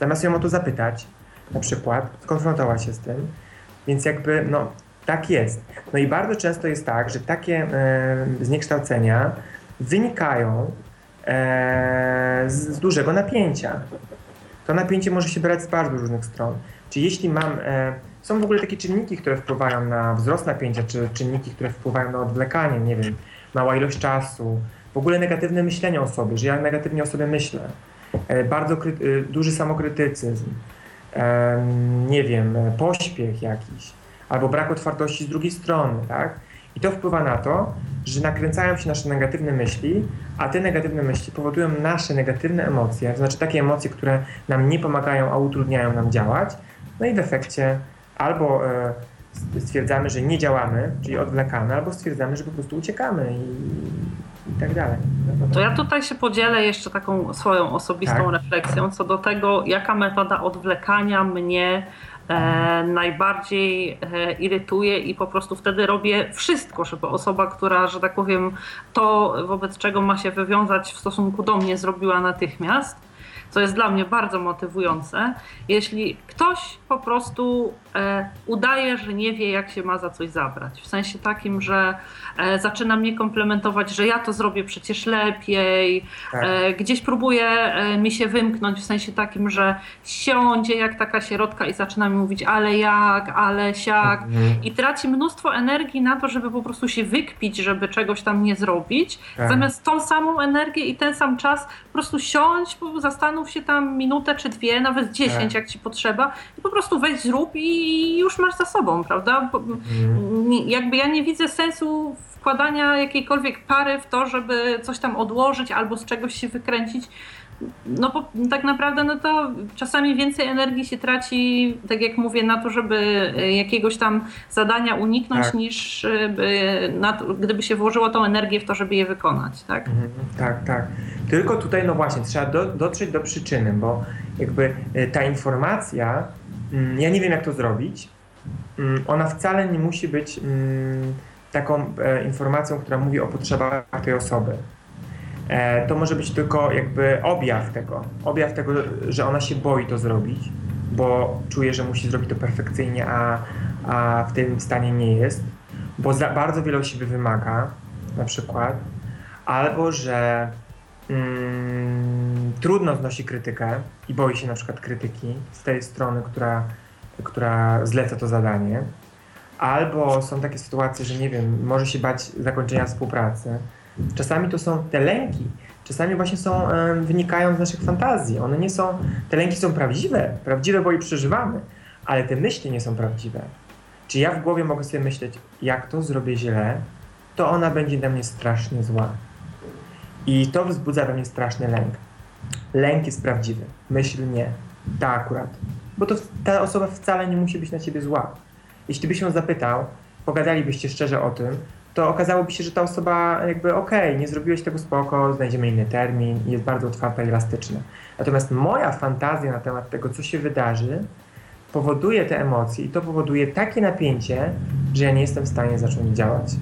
zamiast ją o to zapytać, na przykład, skonfrontować się z tym. Więc jakby, no, tak jest. No i bardzo często jest tak, że takie e, zniekształcenia wynikają e, z, z, dużego napięcia. To napięcie może się brać z bardzo różnych stron. Czyli jeśli mam e, są w ogóle takie czynniki, które wpływają na wzrost napięcia, czy czynniki, które wpływają na odwlekanie, nie wiem, mała ilość czasu, w ogóle negatywne myślenie o sobie, że ja negatywnie o sobie myślę, e, bardzo e, duży samokrytycyzm, nie wiem, pośpiech jakiś, albo brak otwartości z drugiej strony, tak? I to wpływa na to, że nakręcają się nasze negatywne myśli, a te negatywne myśli powodują nasze negatywne emocje, to znaczy takie emocje, które nam nie pomagają, a utrudniają nam działać, no i w efekcie albo e, stwierdzamy, że nie działamy, czyli odwlekamy, albo stwierdzamy, że po prostu uciekamy i, i tak dalej. To ja tutaj się podzielę jeszcze taką swoją osobistą tak. refleksją co do tego, jaka metoda odwlekania mnie najbardziej e, irytuje i po prostu wtedy robię wszystko, żeby osoba, która, że tak powiem, to wobec czego ma się wywiązać w stosunku do mnie zrobiła natychmiast co jest dla mnie bardzo motywujące, jeśli ktoś po prostu e, udaje, że nie wie, jak się ma za coś zabrać. W sensie takim, że e, zaczyna mnie komplementować, że ja to zrobię przecież lepiej, tak. e, gdzieś próbuje e, mi się wymknąć w sensie takim, że siądzie jak taka sierotka i zaczyna mi mówić, ale jak, ale siak, mhm. i traci mnóstwo energii na to, żeby po prostu się wykpić, żeby czegoś tam nie zrobić, tak. zamiast tą samą energię i ten sam czas po prostu siąść, zastanów się tam minutę czy dwie, nawet dziesięć, tak. jak ci potrzeba, i po prostu weź, zrób i już masz za sobą, prawda? Mhm. Jakby ja nie widzę sensu wkładania jakiejkolwiek pary w to, żeby coś tam odłożyć albo z czegoś się wykręcić. No bo tak naprawdę no to czasami więcej energii się traci, tak jak mówię, na to, żeby e, jakiegoś tam zadania uniknąć, tak. niż to, gdyby się włożyło tą energię w to, żeby je wykonać. Tak, mhm, tak. tak. Tylko tutaj, no właśnie, trzeba do, dotrzeć do przyczyny, bo jakby e, ta informacja Mm, ja nie wiem, jak to zrobić. Mm, ona wcale nie musi być mm, taką e, informacją, która mówi o potrzebach tej osoby. E, to może być tylko jakby objaw tego. Objaw tego, że ona się boi to zrobić, bo czuje, że musi zrobić to perfekcyjnie, a, a w tym stanie nie jest, bo za, bardzo wiele od siebie wymaga, na przykład, albo że mm, trudno znosi krytykę i boi się na przykład krytyki z tej strony, która, która zleca to zadanie. Albo są takie sytuacje, że nie wiem, może się bać zakończenia współpracy. Czasami to są te lęki, czasami właśnie są, wynikają z naszych fantazji. One nie są, te lęki są prawdziwe, prawdziwe, bo je przeżywamy, ale te myśli nie są prawdziwe. Czy ja w głowie mogę sobie myśleć, jak to zrobię źle, to ona będzie dla mnie strasznie zła. I to wzbudza we mnie straszny lęk. Lęk jest prawdziwy, myśl nie. Ta akurat. Bo to ta osoba wcale nie musi być na ciebie zła. Jeśli byś ją zapytał, pogadalibyście szczerze o tym, to okazałoby się, że ta osoba jakby okej, okay, nie zrobiłeś tego spoko, znajdziemy inny termin i jest bardzo otwarta i elastyczna. Natomiast moja fantazja na temat tego, co się wydarzy, powoduje te emocje i to powoduje takie napięcie, że ja nie jestem w stanie zacząć działać.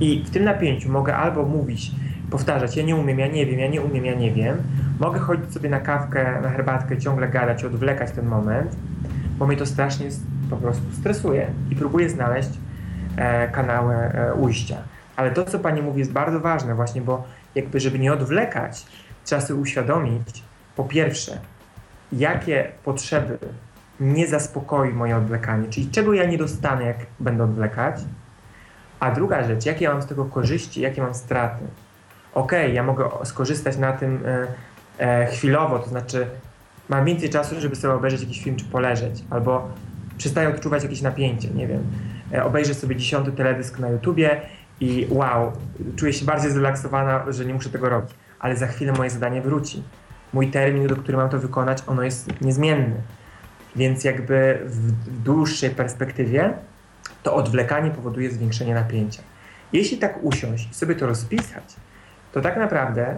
I w tym napięciu mogę albo mówić, powtarzać, ja nie umiem, ja nie wiem, ja nie umiem, ja nie wiem. Mogę chodzić sobie na kawkę, na herbatkę, ciągle gadać, odwlekać ten moment, bo mnie to strasznie po prostu stresuje i próbuję znaleźć kanały e, ujścia. Ale to, co Pani mówi, jest bardzo ważne właśnie, bo jakby, żeby nie odwlekać, trzeba sobie uświadomić, po pierwsze, jakie potrzeby nie zaspokoi moje odwlekanie, czyli czego ja nie dostanę, jak będę odwlekać. A druga rzecz, jakie ja mam z tego korzyści, jakie mam straty. Ok, ja mogę skorzystać na tym e, e, chwilowo, to znaczy mam więcej czasu, żeby sobie obejrzeć jakiś film czy poleżeć, albo przestaję odczuwać jakieś napięcie, nie wiem. E, obejrzę sobie dziesiąty teledysk na YouTubie i wow, czuję się bardziej zrelaksowana, że nie muszę tego robić. Ale za chwilę moje zadanie wróci. Mój termin, do którego mam to wykonać, ono jest niezmienny. Więc jakby w dłuższej perspektywie to odwlekanie powoduje zwiększenie napięcia. Jeśli tak usiąść i sobie to rozpisać, to tak naprawdę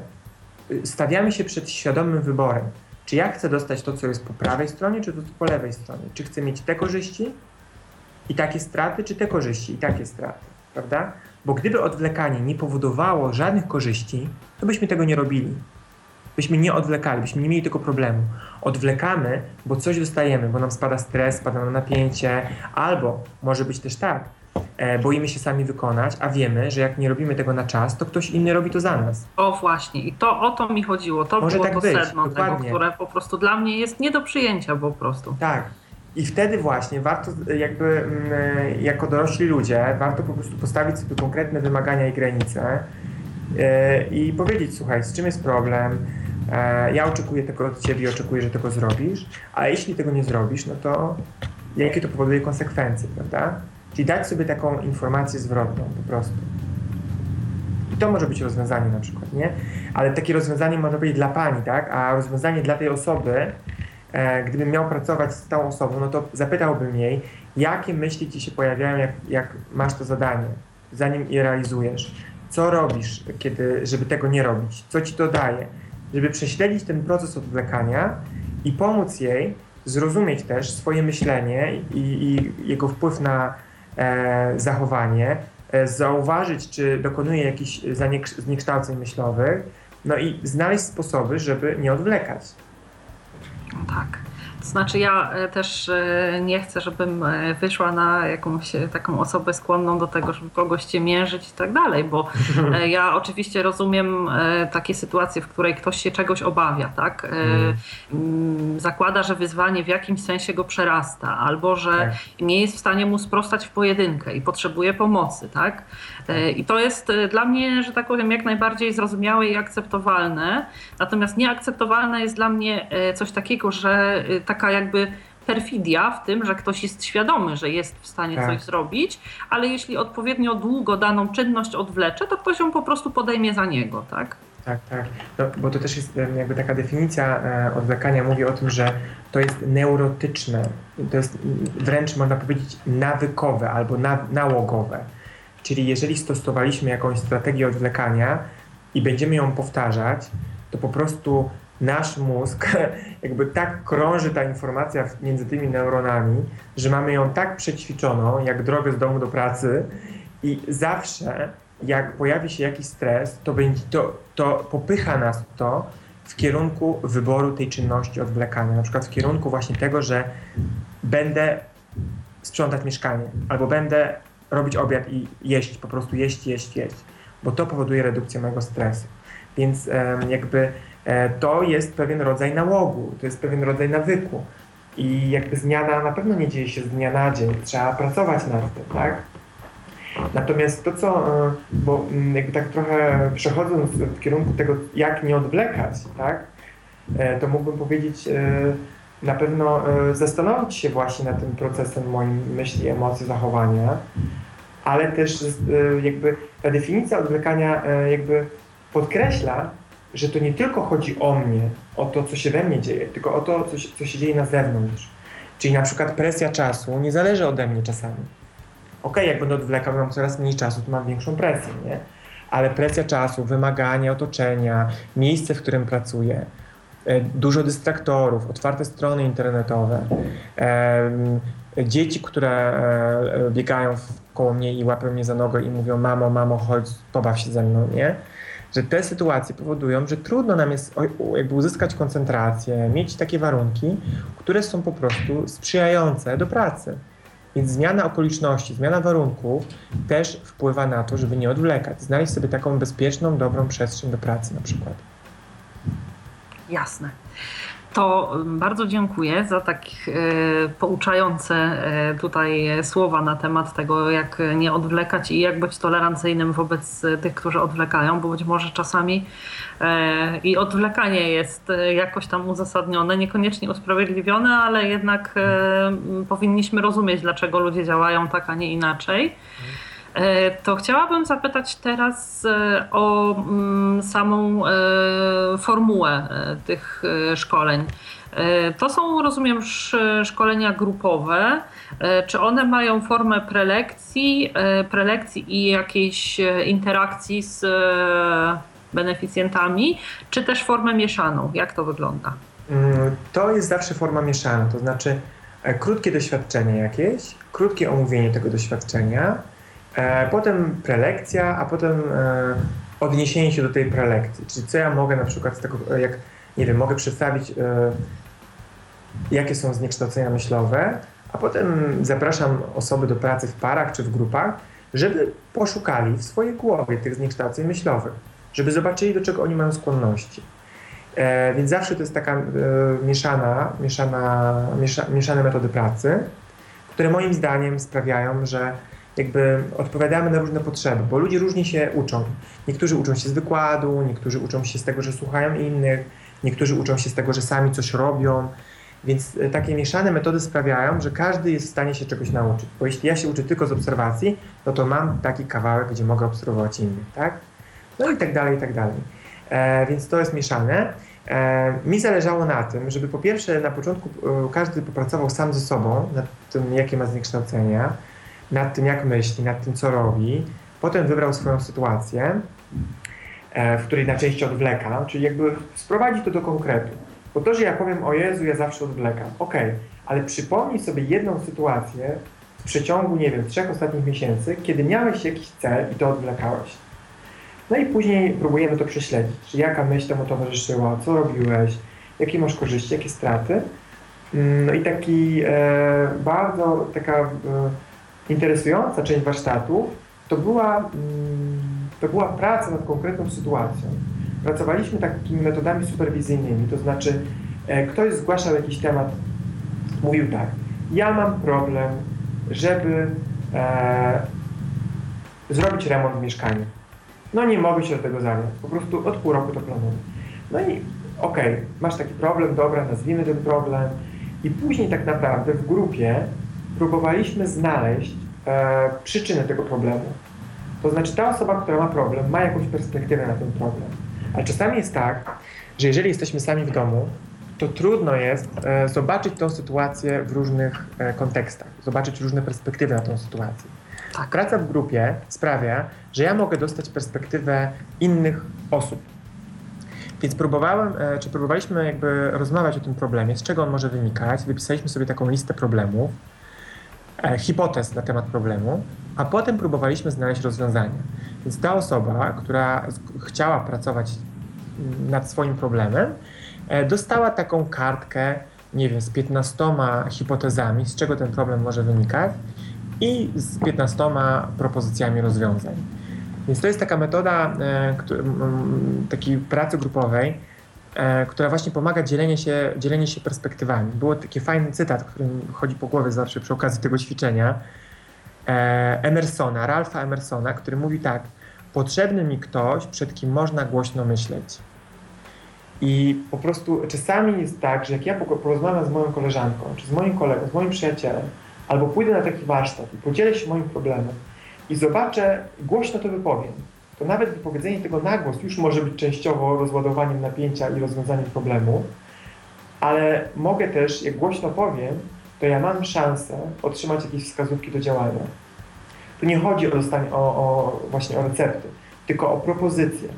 y, stawiamy się przed świadomym wyborem. Czy ja chcę dostać to, co jest po prawej stronie, czy to, co po lewej stronie? Czy chcę mieć te korzyści i takie straty, czy te korzyści i takie straty? Prawda? Bo gdyby odwlekanie nie powodowało żadnych korzyści, to byśmy tego nie robili. Byśmy nie odwlekali, byśmy nie mieli tego problemu. Odwlekamy, bo coś dostajemy, bo nam spada stres, spada nam napięcie, albo może być też tak, e, boimy się sami wykonać, a wiemy, że jak nie robimy tego na czas, to ktoś inny robi to za nas. O właśnie, i to o to mi chodziło. To Może było tak to być, sedno tego, dokładnie. które po prostu dla mnie jest nie do przyjęcia po prostu. Tak. I wtedy właśnie warto jakby mm, jako dorośli ludzie, warto po prostu postawić sobie konkretne wymagania i granice e, i powiedzieć, słuchaj, z czym jest problem, e, ja oczekuję tego od ciebie oczekuję, że tego zrobisz, a jeśli tego nie zrobisz, no to jakie to powoduje konsekwencje, prawda? Czyli dać sobie taką informację zwrotną po prostu. I to może być rozwiązanie na przykład, nie? Ale takie rozwiązanie można być dla pani, tak? A rozwiązanie dla tej osoby, e, gdybym miał pracować z tą osobą, no to zapytałbym jej, jakie myśli ci się pojawiają, jak, jak masz to zadanie, zanim je realizujesz. Co robisz, kiedy, żeby tego nie robić? Co ci to daje? Żeby prześledzić ten proces odwlekania i pomóc jej zrozumieć też swoje myślenie i, i jego wpływ na e, zachowanie, e, zauważyć, czy dokonuje jakichś zniekształceń myślowych, no i znaleźć sposoby, żeby nie odwlekać. Tak. To znaczy ja e, też e, nie chcę, żebym e, wyszła na jakąś taką osobę skłonną do tego, żeby kogoś ciemiężyć i tak dalej, bo ja oczywiście rozumiem takie sytuacje, w której ktoś się czegoś obawia, tak? Mm, Zakłada, że wyzwanie w jakimś sensie go przerasta, albo że Tak. nie jest w stanie mu sprostać w pojedynkę i potrzebuje pomocy, tak? E, I to jest e, dla mnie, że tak powiem, jak najbardziej zrozumiałe i akceptowalne. Natomiast nieakceptowalne jest dla mnie e, coś takiego, że taka jakby perfidia w tym, że ktoś jest świadomy, że jest w stanie Tak. coś zrobić, ale jeśli odpowiednio długo daną czynność odwlecze, to ktoś ją po prostu podejmie za niego, tak? Tak, tak. No, bo to też jest jakby taka definicja odwlekania mówi o tym, że to jest neurotyczne. To jest wręcz można powiedzieć nawykowe albo na, nałogowe. Czyli jeżeli stosowaliśmy jakąś strategię odwlekania i będziemy ją powtarzać, to po prostu nasz mózg jakby tak krąży ta informacja między tymi neuronami, że mamy ją tak przećwiczoną, jak drogę z domu do pracy i zawsze jak pojawi się jakiś stres, to, będzie, to, to popycha nas to w kierunku wyboru tej czynności odwlekania. Na przykład w kierunku właśnie tego, że będę sprzątać mieszkanie, albo będę robić obiad i jeść, po prostu jeść, jeść, jeść, bo to powoduje redukcję mojego stresu. Więc jakby e, to jest pewien rodzaj nałogu, to jest pewien rodzaj nawyku. I jakby zmiana na pewno nie dzieje się z dnia na dzień, trzeba pracować nad tym, tak? Natomiast to, co, e, bo mm, jakby tak trochę przechodząc w kierunku tego, jak nie odwlekać, tak, e, to mógłbym powiedzieć, na pewno e, zastanowić się właśnie nad tym procesem moim myśli, emocji, zachowania, ale też e, jakby ta definicja odwlekania e, jakby podkreśla, że to nie tylko chodzi o mnie, o to, co się we mnie dzieje, tylko o to, co się, co się dzieje na zewnątrz. Czyli na przykład presja czasu nie zależy ode mnie czasami. Okej, jak będę odwlekał, mam coraz mniej czasu, to mam większą presję, nie? Ale presja czasu, wymagania otoczenia, miejsce, w którym pracuję, dużo dystraktorów, otwarte strony internetowe, em, dzieci, które e, biegają koło mnie i łapią mnie za nogę i mówią mamo, mamo, chodź, pobaw się ze mną, nie? Że te sytuacje powodują, że trudno nam jest jakby uzyskać koncentrację, mieć takie warunki, które są po prostu sprzyjające do pracy. Więc zmiana okoliczności, zmiana warunków też wpływa na to, żeby nie odwlekać. Znaleźć sobie taką bezpieczną, dobrą przestrzeń do pracy na przykład. Jasne. To bardzo dziękuję za tak e, pouczające e, tutaj słowa na temat tego, jak nie odwlekać i jak być tolerancyjnym wobec tych, którzy odwlekają, bo być może czasami e, i odwlekanie jest jakoś tam uzasadnione, niekoniecznie usprawiedliwione, ale jednak powinniśmy rozumieć, dlaczego ludzie działają tak, a nie inaczej. E, to chciałabym zapytać teraz e, o mm, samą e, formułę tych szkoleń. To są, rozumiem, szkolenia grupowe. Czy one mają formę prelekcji, prelekcji i jakiejś interakcji z beneficjentami, czy też formę mieszaną? Jak to wygląda? Mm, to jest zawsze forma mieszana, to znaczy krótkie doświadczenie jakieś, krótkie omówienie tego doświadczenia, potem prelekcja, a potem e, odniesienie się do tej prelekcji. Czyli co ja mogę na przykład z tego, jak nie wiem, mogę przedstawić, e, jakie są zniekształcenia myślowe, a potem zapraszam osoby do pracy w parach czy w grupach, żeby poszukali w swojej głowie tych zniekształceń myślowych, żeby zobaczyli, do czego oni mają skłonności. E, więc zawsze to jest taka e, mieszana, mieszana, miesza, mieszane metody pracy, które moim zdaniem sprawiają, że jakby odpowiadamy na różne potrzeby, bo ludzie różnie się uczą. Niektórzy uczą się z wykładu, niektórzy uczą się z tego, że słuchają innych, niektórzy uczą się z tego, że sami coś robią. Więc e, takie mieszane metody sprawiają, że każdy jest w stanie się czegoś nauczyć. Bo jeśli ja się uczę tylko z obserwacji, no to mam taki kawałek, gdzie mogę obserwować innych, tak? No i tak dalej, i tak dalej. E, więc to jest mieszane. E, mi zależało na tym, żeby po pierwsze na początku e, każdy popracował sam ze sobą nad tym, jakie ma zniekształcenia, nad tym, jak myśli, nad tym, co robi. Potem wybrał swoją sytuację, e, w której najczęściej odwleka, czyli jakby sprowadzić to do konkretu. Bo to, że ja powiem, o Jezu, ja zawsze odwlekam. Okej, ale przypomnij sobie jedną sytuację w przeciągu, nie wiem, trzech ostatnich miesięcy, kiedy miałeś jakiś cel i to odwlekałeś. No i później próbujemy to prześledzić. Czy jaka myśl temu towarzyszyła, co robiłeś, jakie masz korzyści, jakie straty. Mm, no i taki e, bardzo taka e, interesująca część warsztatów to była, mm, to była praca nad konkretną sytuacją. Pracowaliśmy takimi metodami superwizyjnymi, to znaczy e, ktoś zgłaszał jakiś temat, mówił tak, ja mam problem, żeby e, zrobić remont w mieszkaniu. No nie mogę się do tego zabrać, po prostu od pół roku to planuję. No i okej, okay, masz taki problem, dobra, nazwijmy ten problem i później tak naprawdę w grupie próbowaliśmy znaleźć e, przyczynę tego problemu. To znaczy ta osoba, która ma problem, ma jakąś perspektywę na ten problem. Ale czasami jest tak, że jeżeli jesteśmy sami w domu, to trudno jest e, zobaczyć tą sytuację w różnych e, kontekstach, zobaczyć różne perspektywy na tą sytuację. Tak. Praca w grupie sprawia, że ja mogę dostać perspektywę innych osób. Więc próbowałem, e, czy próbowaliśmy jakby rozmawiać o tym problemie, z czego on może wynikać. Wypisaliśmy sobie taką listę problemów, hipotez na temat problemu, a potem próbowaliśmy znaleźć rozwiązanie. Więc ta osoba, która chciała pracować nad swoim problemem, e, dostała taką kartkę, nie wiem, z 15 hipotezami, z czego ten problem może wynikać i z 15 propozycjami rozwiązań. Więc to jest taka metoda e, takiej pracy grupowej, E, która właśnie pomaga dzielenie się, dzielenie się perspektywami. Było taki fajny cytat, który chodzi po głowie zawsze przy okazji tego ćwiczenia, e, Emersona, Ralpha Emersona, który mówi tak, potrzebny mi ktoś, przed kim można głośno myśleć. I po prostu czasami jest tak, że jak ja porozmawiam z moją koleżanką, czy z moim kolegą, z moim przyjacielem, albo pójdę na taki warsztat i podzielę się moim problemem i zobaczę, głośno to wypowiem, to nawet wypowiedzenie tego na głos już może być częściowo rozładowaniem napięcia i rozwiązaniem problemu, ale mogę też, jak głośno powiem, to ja mam szansę otrzymać jakieś wskazówki do działania. Tu nie chodzi o, dostanie, o, o właśnie o recepty, tylko o propozycje.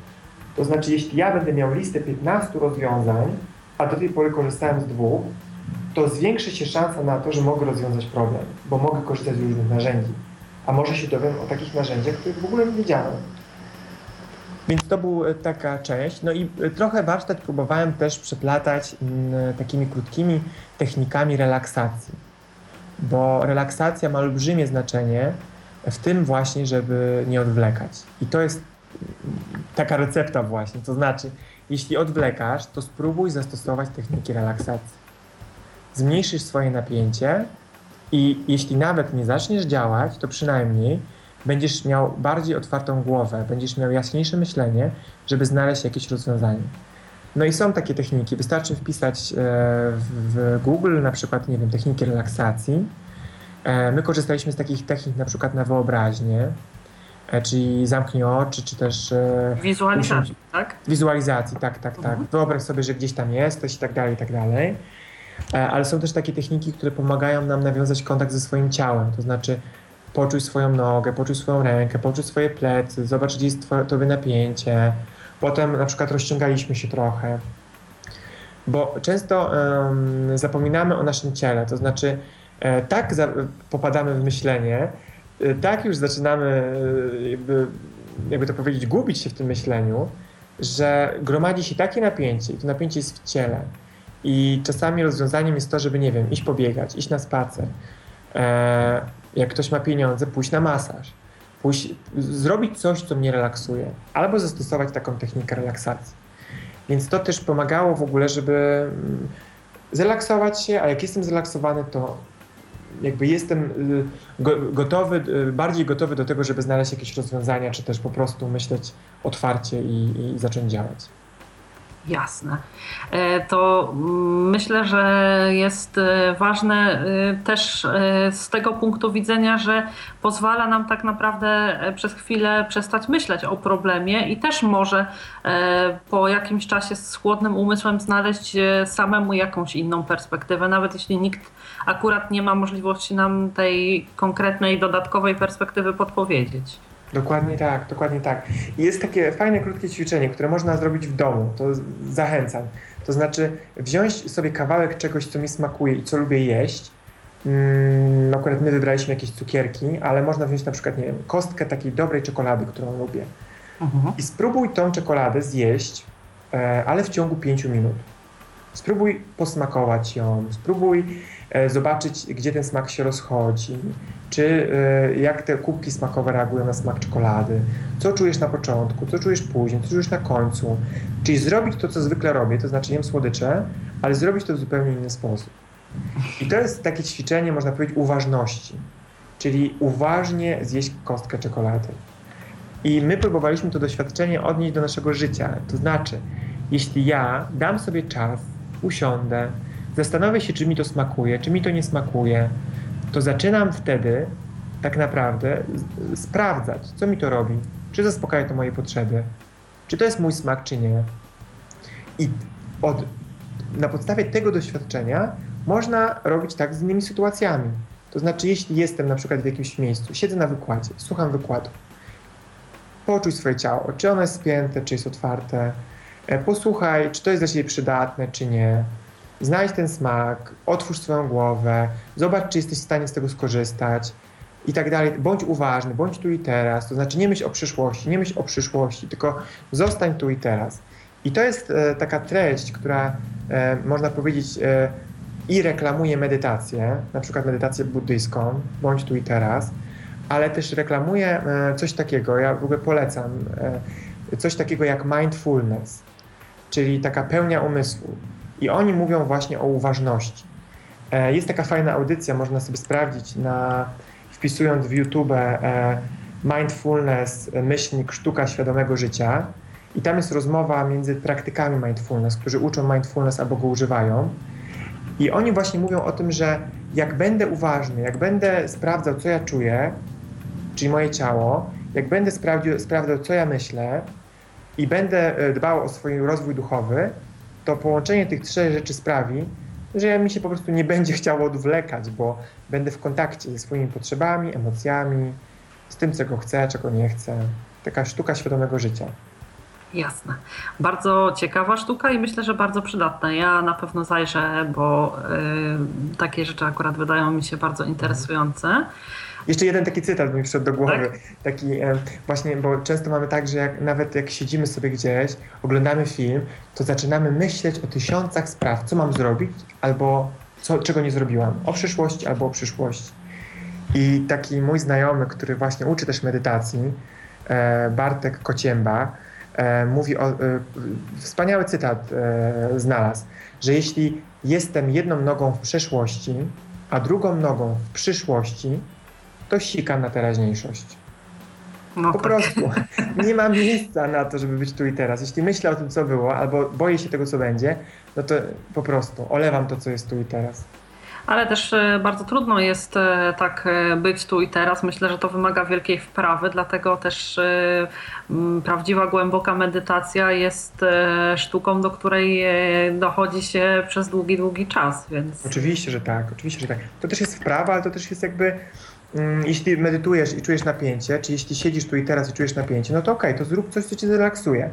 To znaczy, jeśli ja będę miał listę 15 rozwiązań, a do tej pory korzystałem z dwóch, to zwiększy się szansa na to, że mogę rozwiązać problem, bo mogę korzystać z różnych narzędzi. A może się dowiem o takich narzędziach, których w ogóle nie wiedziałem. Więc to była e, taka część. No i e, trochę warsztat próbowałem też przeplatać mm, takimi krótkimi technikami relaksacji, bo relaksacja ma olbrzymie znaczenie w tym właśnie, żeby nie odwlekać. I to jest taka recepta właśnie, to znaczy, jeśli odwlekasz, to spróbuj zastosować techniki relaksacji. Zmniejszysz swoje napięcie i jeśli nawet nie zaczniesz działać, to przynajmniej będziesz miał bardziej otwartą głowę, będziesz miał jaśniejsze myślenie, żeby znaleźć jakieś rozwiązanie. No i są takie techniki. Wystarczy wpisać e, w Google na przykład, nie wiem, techniki relaksacji. E, my korzystaliśmy z takich technik na przykład na wyobraźnię, e, czyli zamknij oczy, czy też... Wizualizacji, tak? Wizualizacji, tak, tak, tak. Mhm. Wyobraź sobie, że gdzieś tam jesteś i tak dalej, i tak dalej. Ale są też takie techniki, które pomagają nam nawiązać kontakt ze swoim ciałem, to znaczy poczuj swoją nogę, poczuj swoją rękę, poczuj swoje plecy, zobacz, gdzie jest tobie napięcie, Potem na przykład rozciągaliśmy się trochę, bo często um, zapominamy o naszym ciele, to znaczy e, tak za, popadamy w myślenie, e, tak już zaczynamy, e, jakby, jakby to powiedzieć, gubić się w tym myśleniu, że gromadzi się takie napięcie i to napięcie jest w ciele. I czasami rozwiązaniem jest to, żeby, nie wiem, iść pobiegać, iść na spacer. E, jak ktoś ma pieniądze, pójść na masaż pójść, zrobić coś, co mnie relaksuje, albo zastosować taką technikę relaksacji. Więc to też pomagało w ogóle, żeby mm, zrelaksować się, a jak jestem zrelaksowany, to jakby jestem y, gotowy, y, bardziej gotowy do tego, żeby znaleźć jakieś rozwiązania, czy też po prostu myśleć otwarcie i, i zacząć działać. Jasne. E, to myślę, że jest e, ważne e, też z tego punktu widzenia, że pozwala nam tak naprawdę przez chwilę przestać myśleć o problemie i też może po jakimś czasie z chłodnym umysłem znaleźć samemu jakąś inną perspektywę, nawet jeśli nikt akurat nie ma możliwości nam tej konkretnej, dodatkowej perspektywy podpowiedzieć. Dokładnie tak, dokładnie tak. I jest takie fajne, krótkie ćwiczenie, które można zrobić w domu, to zachęcam. To znaczy wziąć sobie kawałek czegoś, co mi smakuje i co lubię jeść. Mm, akurat my wybraliśmy jakieś cukierki, ale można wziąć na przykład, nie wiem, kostkę takiej dobrej czekolady, którą lubię. Mhm. I spróbuj tą czekoladę zjeść, e, ale w ciągu 5 minut. Spróbuj posmakować ją, spróbuj zobaczyć, gdzie ten smak się rozchodzi, czy e, jak te kubki smakowe reagują na smak czekolady, co czujesz na początku, co czujesz później, co czujesz na końcu. Czyli zrobić to, co zwykle robię, to znaczy jem słodycze, ale zrobić to w zupełnie inny sposób. I to jest takie ćwiczenie, można powiedzieć, uważności. Czyli uważnie zjeść kostkę czekolady. I my próbowaliśmy to doświadczenie odnieść do naszego życia. To znaczy, jeśli ja dam sobie czas, usiądę, zastanowię się, czy mi to smakuje, czy mi to nie smakuje, to zaczynam wtedy tak naprawdę sprawdzać, co mi to robi, czy zaspokaja to moje potrzeby, czy to jest mój smak, czy nie. I od, na podstawie tego doświadczenia można robić tak z innymi sytuacjami. To znaczy, jeśli jestem na przykład w jakimś miejscu, siedzę na wykładzie, słucham wykładu, poczuj swoje ciało, czy ono jest spięte, czy jest otwarte, e, posłuchaj, czy to jest dla Ciebie przydatne, czy nie znajdź ten smak, otwórz swoją głowę, zobacz, czy jesteś w stanie z tego skorzystać i tak dalej. Bądź uważny, bądź tu i teraz. To znaczy nie myśl o przyszłości, nie myśl o przyszłości, tylko zostań tu i teraz. I to jest e, taka treść, która e, można powiedzieć e, i reklamuje medytację, na przykład medytację buddyjską, bądź tu i teraz, ale też reklamuje e, coś takiego, ja w ogóle polecam, e, coś takiego jak mindfulness, czyli taka pełnia umysłu. I oni mówią właśnie o uważności. E, jest taka fajna audycja, można sobie sprawdzić, na, wpisując w YouTube e, mindfulness, myślnik, sztuka świadomego życia. I tam jest rozmowa między praktykami mindfulness, którzy uczą mindfulness albo go używają. I oni właśnie mówią o tym, że jak będę uważny, jak będę sprawdzał, co ja czuję, czyli moje ciało, jak będę sprawdził, sprawdzał, co ja myślę i będę e, dbał o swój rozwój duchowy, to połączenie tych trzech rzeczy sprawi, że mi się po prostu nie będzie chciało odwlekać, bo będę w kontakcie ze swoimi potrzebami, emocjami, z tym, czego chcę, czego nie chcę. Taka sztuka świadomego życia. Jasne. Bardzo ciekawa sztuka i myślę, że bardzo przydatna. Ja na pewno zajrzę, bo y, takie rzeczy akurat wydają mi się bardzo interesujące. Jeszcze jeden taki cytat mi przyszedł do głowy. Tak? Taki e, właśnie, bo często mamy tak, że jak, nawet jak siedzimy sobie gdzieś, oglądamy film, to zaczynamy myśleć o tysiącach spraw, co mam zrobić, albo co, czego nie zrobiłam. O przyszłości albo o przyszłości. I taki mój znajomy, który właśnie uczy też medytacji, Bartek Kocięba, mówi o, wspaniały cytat znalazł, że jeśli jestem jedną nogą w przeszłości, a drugą nogą w przyszłości, to sikam na teraźniejszość. No po tak. prostu nie ma miejsca na to, żeby być tu i teraz. Jeśli myślę o tym, co było, albo boję się tego, co będzie, no to po prostu olewam to, co jest tu i teraz. Ale też e, bardzo trudno jest e, tak e, być tu i teraz. Myślę, że to wymaga wielkiej wprawy, dlatego też prawdziwa, głęboka medytacja jest sztuką, do której dochodzi się przez długi, długi czas. Więc... Oczywiście, że tak, oczywiście, że tak. To też jest wprawa, ale to też jest jakby jeśli medytujesz i czujesz napięcie, czy jeśli siedzisz tu i teraz i czujesz napięcie, no to okej, okay, to zrób coś, co cię zrelaksuje.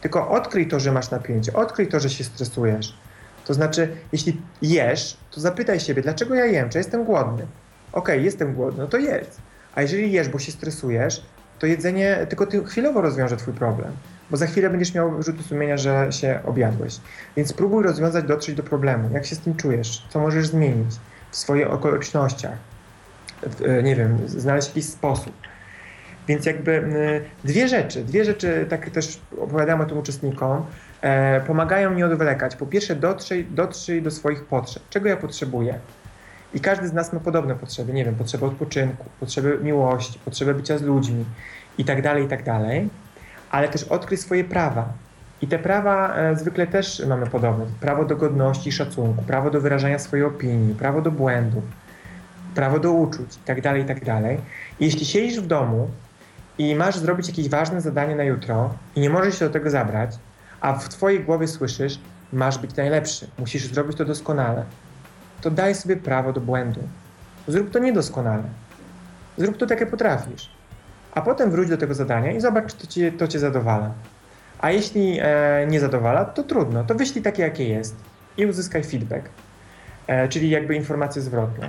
Tylko odkryj to, że masz napięcie, odkryj to, że się stresujesz. To znaczy, jeśli jesz, to zapytaj siebie, dlaczego ja jem, czy jestem głodny? Okej, okay, jestem głodny, no to jedz. A jeżeli jesz, bo się stresujesz, to jedzenie tylko ty chwilowo rozwiąże twój problem. Bo za chwilę będziesz miał wyrzuty sumienia, że się objadłeś. Więc spróbuj rozwiązać, dotrzeć do problemu. Jak się z tym czujesz? Co możesz zmienić w swoich okolicznościach? E, nie wiem, znaleźć jakiś sposób. Więc jakby dwie rzeczy, dwie rzeczy, tak też opowiadamy o tym uczestnikom, e, pomagają nie odwlekać. Po pierwsze, dotrzyj, dotrzyj do swoich potrzeb. Czego ja potrzebuję? I każdy z nas ma podobne potrzeby, nie wiem, potrzeby odpoczynku, potrzeby miłości, potrzeby bycia z ludźmi i tak dalej, i tak dalej. Ale też odkryj swoje prawa. I te prawa e, zwykle też mamy podobne. Prawo do godności i szacunku, prawo do wyrażania swojej opinii, prawo do błędów prawo do uczuć itd., tak itd. Tak I jeśli siedzisz w domu i masz zrobić jakieś ważne zadanie na jutro i nie możesz się do tego zabrać, a w twojej głowie słyszysz, masz być najlepszy, musisz zrobić to doskonale, to daj sobie prawo do błędu. Zrób to niedoskonale. Zrób to tak, jak potrafisz. A potem wróć do tego zadania i zobacz, czy to cię, to cię zadowala. A jeśli e, nie zadowala, to trudno. To wyślij takie, jakie jest i uzyskaj feedback, e, czyli jakby informację zwrotną.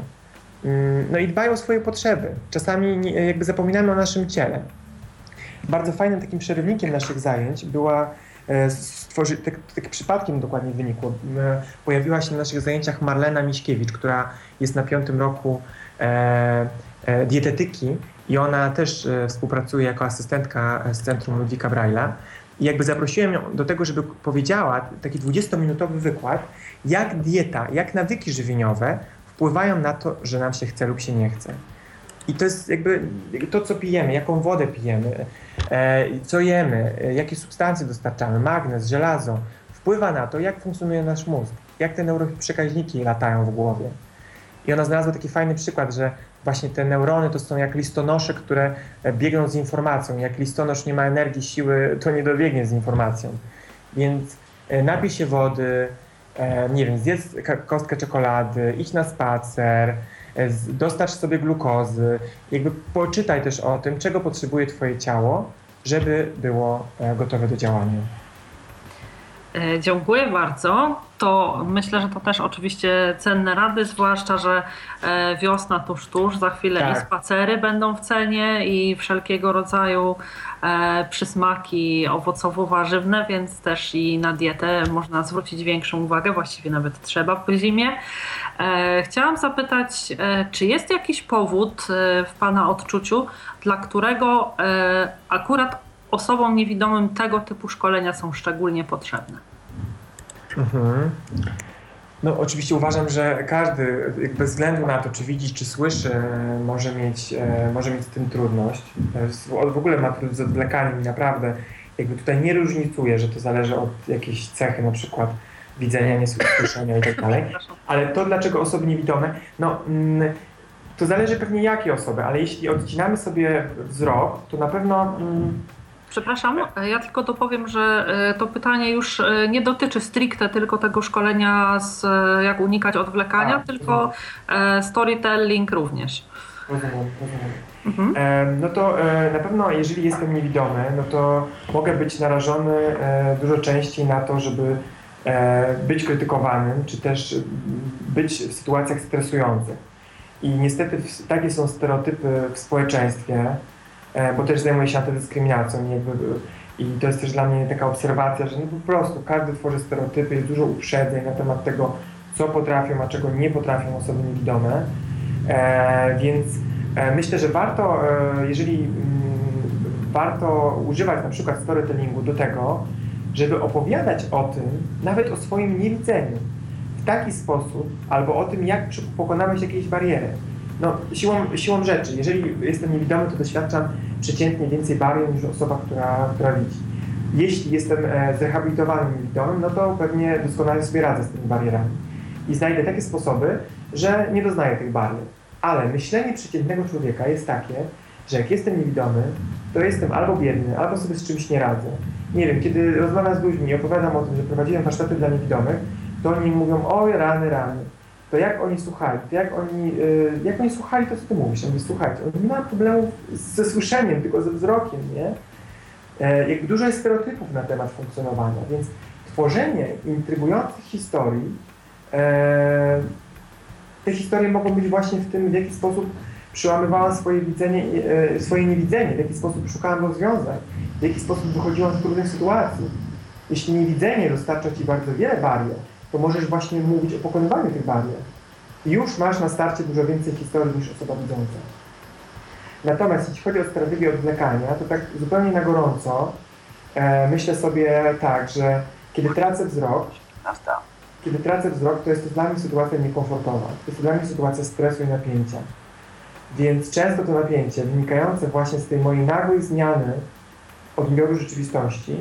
Mm, no i dbają o swoje potrzeby. Czasami jakby zapominamy o naszym ciele. Bardzo fajnym takim przerywnikiem naszych zajęć była e, stworzy, tak, tak przypadkiem dokładnie wynikło. Pojawiła się na naszych zajęciach Marlena Miśkiewicz, która jest na piątym roku e, e, dietetyki i ona też e, współpracuje jako asystentka z Centrum Ludwika Braille'a. I jakby zaprosiłem ją do tego, żeby powiedziała taki 20-minutowy wykład, jak dieta, jak nawyki żywieniowe wpływają na to, że nam się chce lub się nie chce. I to jest jakby to, co pijemy, jaką wodę pijemy, e, co jemy, e, jakie substancje dostarczamy, magnez, żelazo, wpływa na to, jak funkcjonuje nasz mózg, jak te neuroprzekaźniki latają w głowie. I ona znalazła taki fajny przykład, że właśnie te neurony to są jak listonosze, które e, biegną z informacją. Jak listonosz nie ma energii, siły, to nie dobiegnie z informacją. Więc napij się wody, nie wiem, zjedz kostkę czekolady, idź na spacer, e, dostarcz sobie glukozy, jakby poczytaj też o tym, czego potrzebuje Twoje ciało, żeby było e, gotowe do działania. Dziękuję bardzo. To myślę, że to też oczywiście cenne rady, zwłaszcza, że wiosna tuż tuż, za chwilę tak. i spacery będą w cenie i wszelkiego rodzaju E, przysmaki owocowo-warzywne, więc też i na dietę można zwrócić większą uwagę, właściwie nawet trzeba po zimie. E, chciałam zapytać, e, czy jest jakiś powód w Pana odczuciu, dla którego akurat osobom niewidomym tego typu szkolenia są szczególnie potrzebne? Mhm. No oczywiście uważam, że każdy, bez względu na to, czy widzi, czy słyszy, może mieć, e, może mieć z tym trudność. W ogóle ma trudność z odwlekaniem i naprawdę jakby tutaj nie różnicuje, że to zależy od jakiejś cechy, na przykład widzenia, nie słyszenia i tak dalej. Ale to, dlaczego osoby niewidome, no mm, to zależy pewnie jakie osoby, ale jeśli odcinamy sobie wzrok, to na pewno mm, Przepraszam, ja tylko dopowiem, że e, to pytanie już e, nie dotyczy stricte tylko tego szkolenia z e, jak unikać odwlekania, tak, tylko storytelling również. Rozumiem, rozumiem. Mhm. No to na pewno, jeżeli jestem niewidomy, no to mogę być narażony dużo częściej na to, żeby być krytykowanym, czy też być w sytuacjach stresujących. I niestety takie są stereotypy w społeczeństwie, E, bo też zajmuję się antydyskryminacją jakby, i to jest też dla mnie taka obserwacja, że no po prostu każdy tworzy stereotypy, jest dużo uprzedzeń na temat tego, co potrafią, a czego nie potrafią osoby niewidome. E, więc e, myślę, że warto, e, jeżeli mm, warto używać na przykład storytellingu do tego, żeby opowiadać o tym, nawet o swoim niewidzeniu, w taki sposób, albo o tym, jak pokonałeś jakieś bariery. No, siłą, siłą rzeczy, jeżeli jestem niewidomy, to doświadczam przeciętnie więcej barier niż osoba, która, która widzi. Jeśli jestem e, zrehabilitowanym niewidomym, no to pewnie doskonale sobie radzę z tymi barierami. I znajdę takie sposoby, że nie doznaję tych barier. Ale myślenie przeciętnego człowieka jest takie, że jak jestem niewidomy, to jestem albo biedny, albo sobie z czymś nie radzę. Nie wiem, kiedy rozmawiam z ludźmi i opowiadam o tym, że prowadziłem warsztaty dla niewidomych, to oni mówią, oj rany, rany. To jak oni słuchali? To jak oni, yy, jak oni słuchali, to co ty mówisz? Oni nie mają problemów ze słyszeniem, tylko ze wzrokiem, nie? E, jak dużo jest stereotypów na temat funkcjonowania, więc tworzenie intrygujących historii, e, te historie mogą być właśnie w tym, w jaki sposób przełamywałam swoje widzenie, e, swoje niewidzenie, w jaki sposób szukałam rozwiązań, w jaki sposób wychodziłam z trudnych sytuacji. Jeśli niewidzenie dostarcza Ci bardzo wiele barier, to możesz właśnie mówić o pokonywaniu tych barier. I już masz na starcie dużo więcej historii niż osoba widząca. Natomiast jeśli chodzi o strategię odwlekania, to tak zupełnie na gorąco e, myślę sobie tak, że kiedy tracę wzrok, kiedy tracę wzrok, to jest to dla mnie sytuacja niekomfortowa. To jest dla mnie sytuacja stresu i napięcia. Więc często to napięcie wynikające właśnie z tej mojej nagłej zmiany odbioru rzeczywistości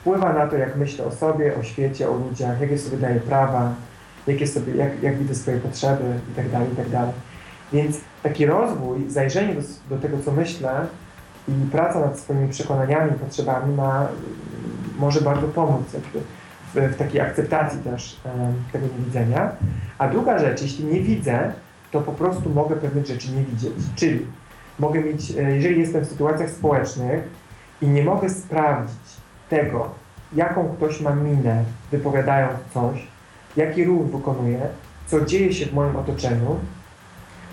wpływa na to, jak myślę o sobie, o świecie, o ludziach, jakie sobie daję prawa, jakie sobie, jak, jak widzę swoje potrzeby itd., tak itd. Tak Więc taki rozwój, zajrzenie do, do tego, co myślę i praca nad swoimi przekonaniami potrzebami ma, może bardzo pomóc w, w takiej akceptacji też um, tego niewidzenia. A druga rzecz, jeśli nie widzę, to po prostu mogę pewnych rzeczy nie widzieć. Czyli mogę mieć, e, jeżeli jestem w sytuacjach społecznych i nie mogę sprawdzić tego, jaką ktoś ma minę, wypowiadając coś, jaki ruch wykonuje, co dzieje się w moim otoczeniu,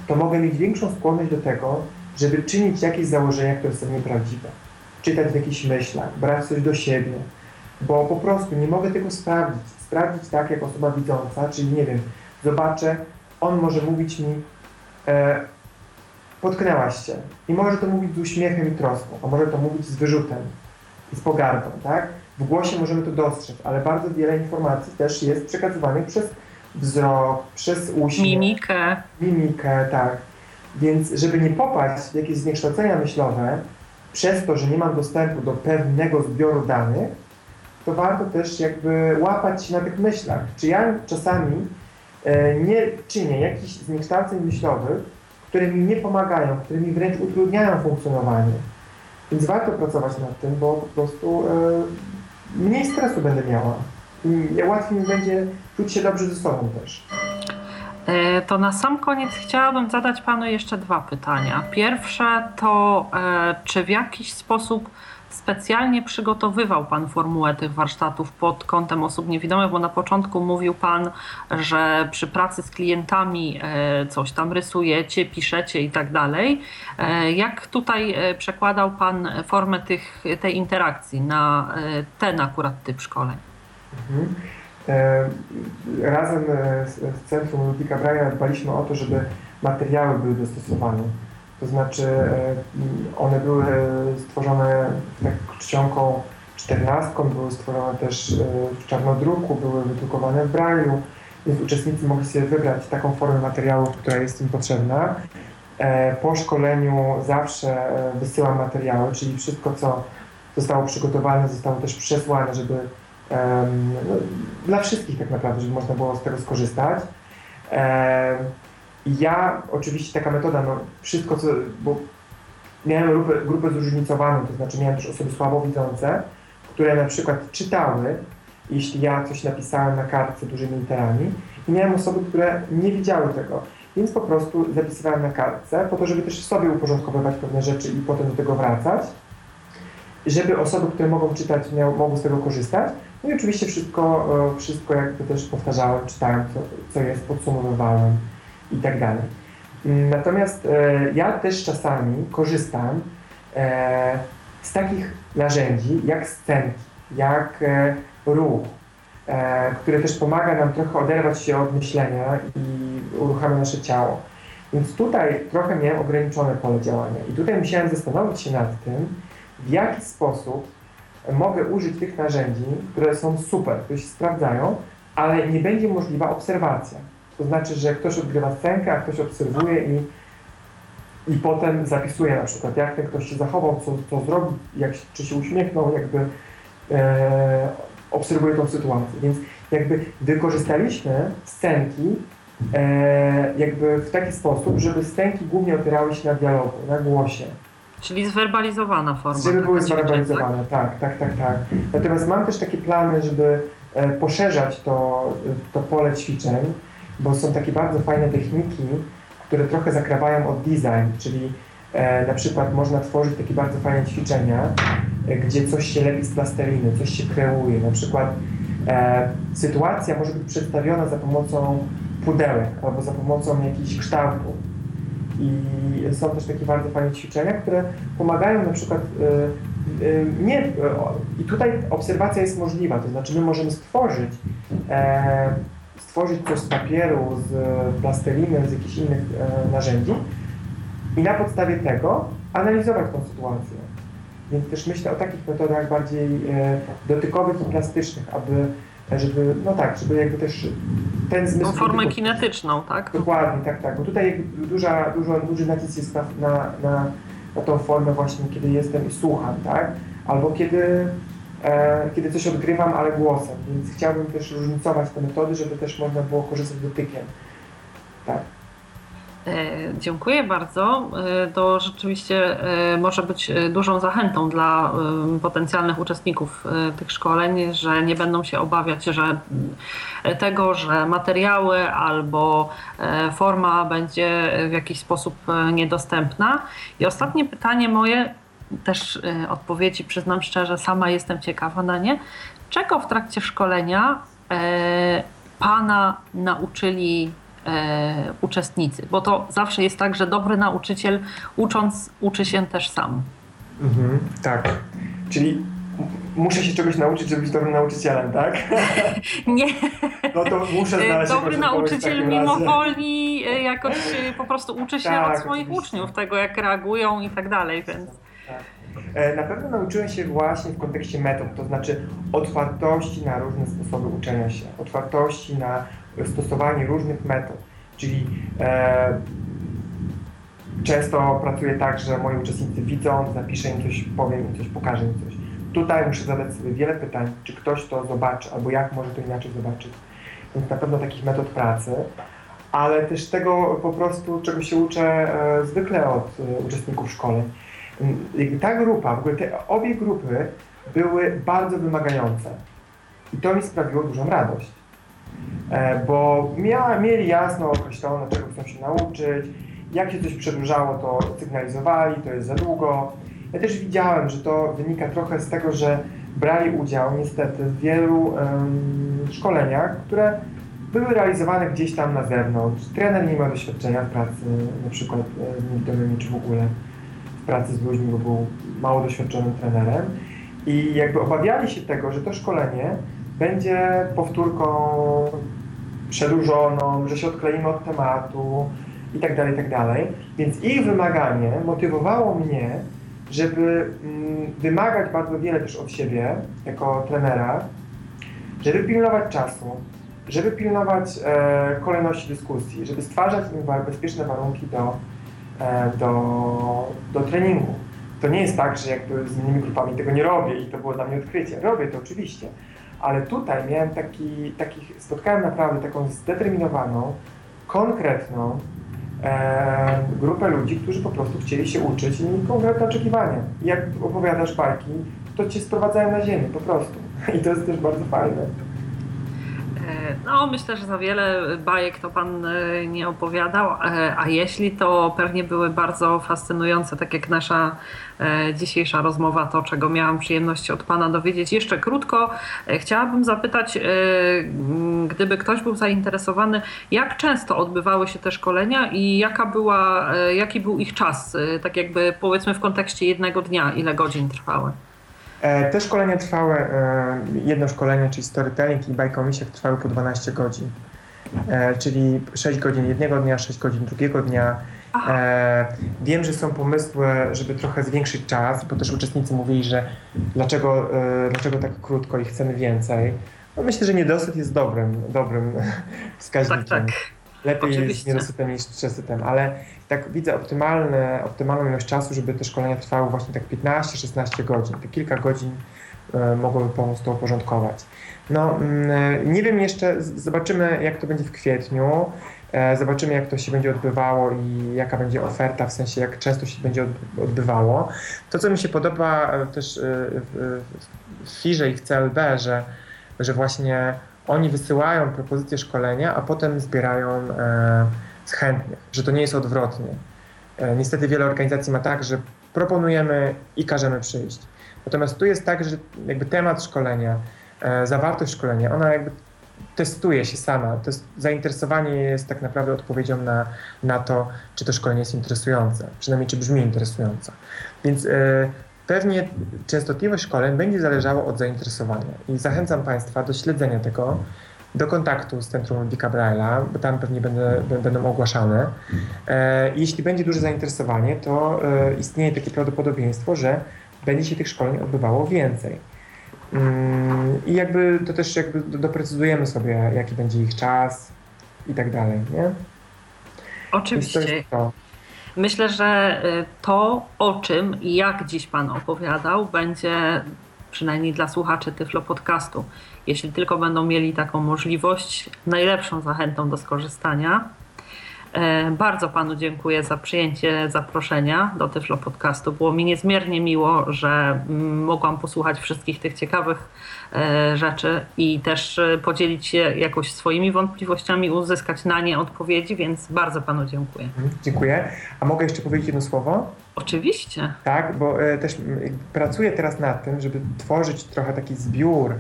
to mogę mieć większą skłonność do tego, żeby czynić jakieś założenia, które są nieprawdziwe. Czytać w jakichś myślach, brać coś do siebie, bo po prostu nie mogę tego sprawdzić. Sprawdzić tak, jak osoba widząca, czyli nie wiem, zobaczę, on może mówić mi, e, potknęłaś się. I może to mówić z uśmiechem i troską, a może to mówić z wyrzutem i z pogardą, tak? W głosie możemy to dostrzec, ale bardzo wiele informacji też jest przekazywanych przez wzrok, przez uśmiech. Mimikę. Mimikę, tak. Więc żeby nie popaść w jakieś zniekształcenia myślowe, przez to, że nie mam dostępu do pewnego zbioru danych, to warto też jakby łapać się na tych myślach. Czy ja czasami e, nie czynię jakichś zniekształceń myślowych, które mi nie pomagają, które mi wręcz utrudniają funkcjonowanie. Więc warto pracować nad tym, bo po prostu e, mniej stresu będę miała. I łatwiej mi będzie czuć się dobrze ze sobą też. E, to na sam koniec chciałabym zadać Panu jeszcze dwa pytania. Pierwsze to, e, czy w jakiś sposób specjalnie przygotowywał Pan formułę tych warsztatów pod kątem osób niewidomych, bo na początku mówił Pan, że przy pracy z klientami e, coś tam rysujecie, piszecie i tak dalej. Jak tutaj przekładał Pan formę tych, tej interakcji na ten akurat typ szkoleń? Mhm. E, razem e, z Centrum Ludwika Braja dbaliśmy o to, żeby materiały były dostosowane. To znaczy e, one były stworzone tak czcionką czternastką, były stworzone też w czarnodruku, były wydrukowane w Braille'u, więc uczestnicy mogli sobie wybrać taką formę materiału, która jest im potrzebna. Po szkoleniu zawsze wysyłam materiały, czyli wszystko, co zostało przygotowane, zostało też przesłane, żeby no, dla wszystkich tak naprawdę, żeby można było z tego skorzystać. Ja oczywiście taka metoda, no wszystko co, bo miałem grupę, grupę zróżnicowaną, to znaczy miałem też osoby słabowidzące, które na przykład czytały, jeśli ja coś napisałem na kartce dużymi literami i miałem osoby, które nie widziały tego, więc po prostu zapisywałem na kartce po to, żeby też sobie uporządkowywać pewne rzeczy i potem do tego wracać, żeby osoby, które mogą czytać, mogły z tego korzystać, no i oczywiście wszystko, e, wszystko jakby też powtarzałem, czytałem, co, co jest, podsumowywałem i tak dalej. Mm, natomiast e, ja też czasami korzystam e, z takich narzędzi jak scenki, jak ruch, które też pomaga nam trochę oderwać się od myślenia i uruchamia nasze ciało. Więc tutaj trochę miałem ograniczone pole działania i tutaj musiałem zastanowić się nad tym, w jaki sposób mogę użyć tych narzędzi, które są super, które się sprawdzają, ale nie będzie możliwa obserwacja. To znaczy, że ktoś odgrywa scenkę, a ktoś obserwuje i, i potem zapisuje na przykład, jak ten ktoś się zachował, co, co zrobił, jak, czy się uśmiechnął, jakby e, obserwuje tą sytuację. Więc jakby wykorzystaliśmy scenki e, jakby w taki sposób, żeby scenki głównie opierały się na dialogu, na głosie. Czyli zwerbalizowana forma. Żeby były taka ćwiczeń, zwerbalizowane, tak, tak, tak, tak. Natomiast mam też takie plany, żeby e, poszerzać to, to pole ćwiczeń, bo są takie bardzo fajne techniki, które trochę zakrawają od design, czyli e, na przykład można tworzyć takie bardzo fajne ćwiczenia, e, gdzie coś się lepi z plasteliny, coś się kreuje, na przykład e, sytuacja może być przedstawiona za pomocą pudełek albo za pomocą jakichś kształtów. I są też takie bardzo fajne ćwiczenia, które pomagają na przykład y, y, nie, i tutaj obserwacja jest możliwa, to znaczy my możemy stworzyć e, stworzyć coś z papieru, z plasteliny, z jakichś innych e, narzędzi i na podstawie tego analizować tą sytuację. Więc też myślę o takich metodach bardziej e, dotykowych i plastycznych, aby żeby, no tak, żeby jakby też ten zmysł... Tą formę dotyku- kinetyczną, tak? Dokładnie, tak, tak. Bo tutaj duża, dużo, duży nacisk jest na, na, na, na tą formę właśnie, kiedy jestem i słucham, tak? Albo kiedy, e, kiedy coś odgrywam, ale głosem. Więc chciałbym też różnicować te metody, żeby też można było korzystać dotykiem. Tak. E, Dziękuję bardzo. E, To rzeczywiście e, może być e, dużą zachętą dla e, potencjalnych uczestników e, tych szkoleń, że nie będą się obawiać, że e, tego, że materiały albo e, forma będzie w jakiś sposób e, niedostępna. I ostatnie pytanie moje, też e, odpowiedzi przyznam szczerze, sama jestem ciekawa na nie. Czego w trakcie szkolenia e, Pana nauczyli e, uczestnicy, bo to zawsze jest tak, że dobry nauczyciel ucząc uczy się też sam. Mhm, tak. Czyli muszę się czegoś nauczyć, żeby być dobrym nauczycielem, tak? Nie, No to muszę znaleźć dobry nauczyciel mimo woli e, jakoś po prostu uczy się Tak, od swoich oczywiście. uczniów, tego jak reagują i tak dalej, więc Na pewno nauczyłem się właśnie w kontekście metod, to znaczy otwartości na różne sposoby uczenia się, otwartości na stosowanie różnych metod. Czyli e, często pracuję tak, że moi uczestnicy widzą, zapiszę im coś, powiem im coś, pokażę im coś. Tutaj muszę zadać sobie wiele pytań, czy ktoś to zobaczy, albo jak może to inaczej zobaczyć. Więc na pewno takich metod pracy, ale też tego po prostu, czego się uczę e, zwykle od e, uczestników szkoleń. Jakby Ta grupa, w ogóle te obie grupy były bardzo wymagające. I to mi sprawiło dużą radość. E, Bo mia, mieli jasno określone, czego chcą się nauczyć. Jak się coś przedłużało, to sygnalizowali, to jest za długo. Ja też widziałem, że to wynika trochę z tego, że brali udział niestety w wielu em, szkoleniach, które były realizowane gdzieś tam na zewnątrz. Trener nie miał doświadczenia w pracy, na przykład z niewidomymi, czy w ogóle pracy z ludźmi, bo był mało doświadczonym trenerem. I jakby obawiali się tego, że to szkolenie będzie powtórką przedłużoną, że się odkleimy od tematu i tak dalej, i tak dalej. Więc ich wymaganie motywowało mnie, żeby mm, wymagać bardzo wiele też od siebie jako trenera, żeby pilnować czasu, żeby pilnować e, kolejności dyskusji, żeby stwarzać im bezpieczne warunki do, do, do treningu. To nie jest tak, że jakby z innymi grupami tego nie robię i to było dla mnie odkrycie. Robię to oczywiście, ale tutaj miałem taki, takich, spotkałem naprawdę taką zdeterminowaną, konkretną e, grupę ludzi, którzy po prostu chcieli się uczyć i mieli konkretne oczekiwania. Jak opowiadasz bajki, to cię sprowadzają na ziemię po prostu. I to jest też bardzo fajne. E, No, myślę, że za wiele bajek to pan e, nie opowiadał, e, a jeśli to pewnie były bardzo fascynujące, tak jak nasza dzisiejsza rozmowa, to czego miałam przyjemność od pana dowiedzieć. Jeszcze krótko chciałabym zapytać, gdyby ktoś był zainteresowany, jak często odbywały się te szkolenia i jaka była, jaki był ich czas, tak jakby powiedzmy w kontekście jednego dnia, ile godzin trwały? E, Te szkolenia trwały, e, jedno szkolenie, czyli storytelling i misiach trwały po 12 godzin. E, Czyli 6 godzin jednego dnia, 6 godzin drugiego dnia. E, wiem, że są pomysły, żeby trochę zwiększyć czas, bo też uczestnicy mówili, że dlaczego, e, dlaczego tak krótko i chcemy więcej. No myślę, że niedosyt jest dobrym, dobrym wskaźnikiem. Tak, tak. Lepiej Oczywiście. jest niedosytem niż przesytem, ale tak widzę optymalne, optymalną ilość czasu, żeby te szkolenia trwały właśnie tak 15-16 godzin. Te kilka godzin e, mogłoby pomóc to uporządkować. No, mm, nie wiem jeszcze, zobaczymy jak to będzie w kwietniu. E, zobaczymy, jak to się będzie odbywało i jaka będzie oferta, w sensie jak często się będzie odbywało. To, co mi się podoba e, też w FIRze i w CLB, że, że właśnie oni wysyłają propozycje szkolenia, a potem zbierają e, z chętnych, że to nie jest odwrotnie. E, niestety wiele organizacji ma tak, że proponujemy i każemy przyjść. Natomiast tu jest tak, że jakby temat szkolenia, e, zawartość szkolenia, ona jakby testuje się sama. To jest, zainteresowanie jest tak naprawdę odpowiedzią na, na to, czy to szkolenie jest interesujące, przynajmniej czy brzmi interesująco. Więc e, Pewnie częstotliwość szkoleń będzie zależała od zainteresowania i zachęcam Państwa do śledzenia tego, do kontaktu z Centrum Ludwika Braille'a, bo tam pewnie będę, będą ogłaszane. E, jeśli będzie duże zainteresowanie, to e, istnieje takie prawdopodobieństwo, że będzie się tych szkoleń odbywało więcej. Mm, I jakby to też jakby doprecyzujemy sobie, jaki będzie ich czas i tak dalej, nie? Oczywiście. To Myślę, że y, to, o czym i jak dziś Pan opowiadał, będzie przynajmniej dla słuchaczy Tyflo Podcastu, jeśli tylko będą mieli taką możliwość, najlepszą zachętą do skorzystania. E, bardzo Panu dziękuję za przyjęcie zaproszenia do Tyflo Podcastu. Było mi niezmiernie miło, że mm, mogłam posłuchać wszystkich tych ciekawych rzeczy i też e, podzielić się jakoś swoimi wątpliwościami, uzyskać na nie odpowiedzi, więc bardzo Panu dziękuję. Mhm, dziękuję. A mogę jeszcze powiedzieć jedno słowo? Oczywiście. Tak, bo też pracuję teraz nad tym, żeby tworzyć trochę taki zbiór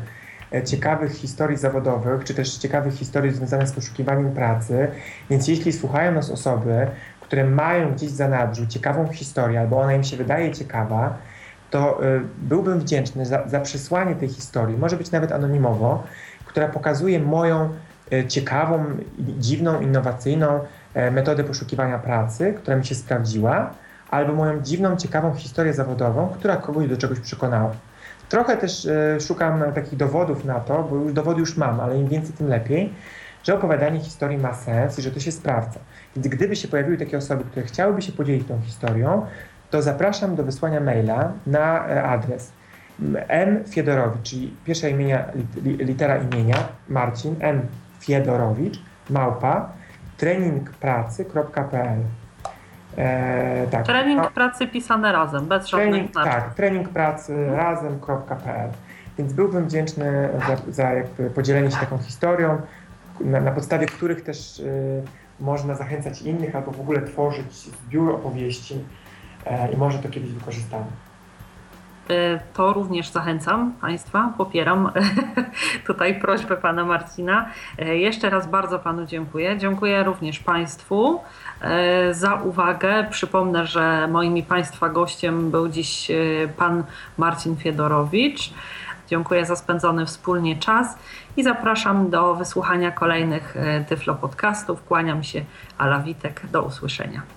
E, ciekawych historii zawodowych, czy też ciekawych historii związanych z poszukiwaniem pracy. Więc jeśli słuchają nas osoby, które mają gdzieś w zanadrzu ciekawą historię, albo ona im się wydaje ciekawa, to y, byłbym wdzięczny za, za przesłanie tej historii, może być nawet anonimowo, która pokazuje moją y, ciekawą, dziwną, innowacyjną y, metodę poszukiwania pracy, która mi się sprawdziła, albo moją dziwną, ciekawą historię zawodową, która kogoś do czegoś przekonała. Trochę też e, szukam takich dowodów na to, bo już dowody już mam, ale im więcej, tym lepiej, że opowiadanie historii ma sens i że to się sprawdza. Więc gdyby się pojawiły takie osoby, które chciałyby się podzielić tą historią, to zapraszam do wysłania maila na e, adres m Fiedorowicz, czyli pierwsza imienia, litera imienia Marcin m Fiedorowicz, małpa treningpracy.pl E, tak. Trening no, pracy pisane razem, bez żadnych trening, znaczków. Tak, trening pracy razem.pl. Więc byłbym wdzięczny za, za jakby podzielenie się taką historią, na, na podstawie których też y, można zachęcać innych albo w ogóle tworzyć zbiór opowieści i może to kiedyś wykorzystamy. E, to również zachęcam Państwa, popieram tutaj prośbę Pana Marcina. E, jeszcze raz bardzo Panu dziękuję. Dziękuję również Państwu e, za uwagę. Przypomnę, że moim i Państwa gościem był dziś Pan Marcin Fiedorowicz. Dziękuję za spędzony wspólnie czas i zapraszam do wysłuchania kolejnych Tyflo podcastów. Kłaniam się, Ala Witek. Do usłyszenia.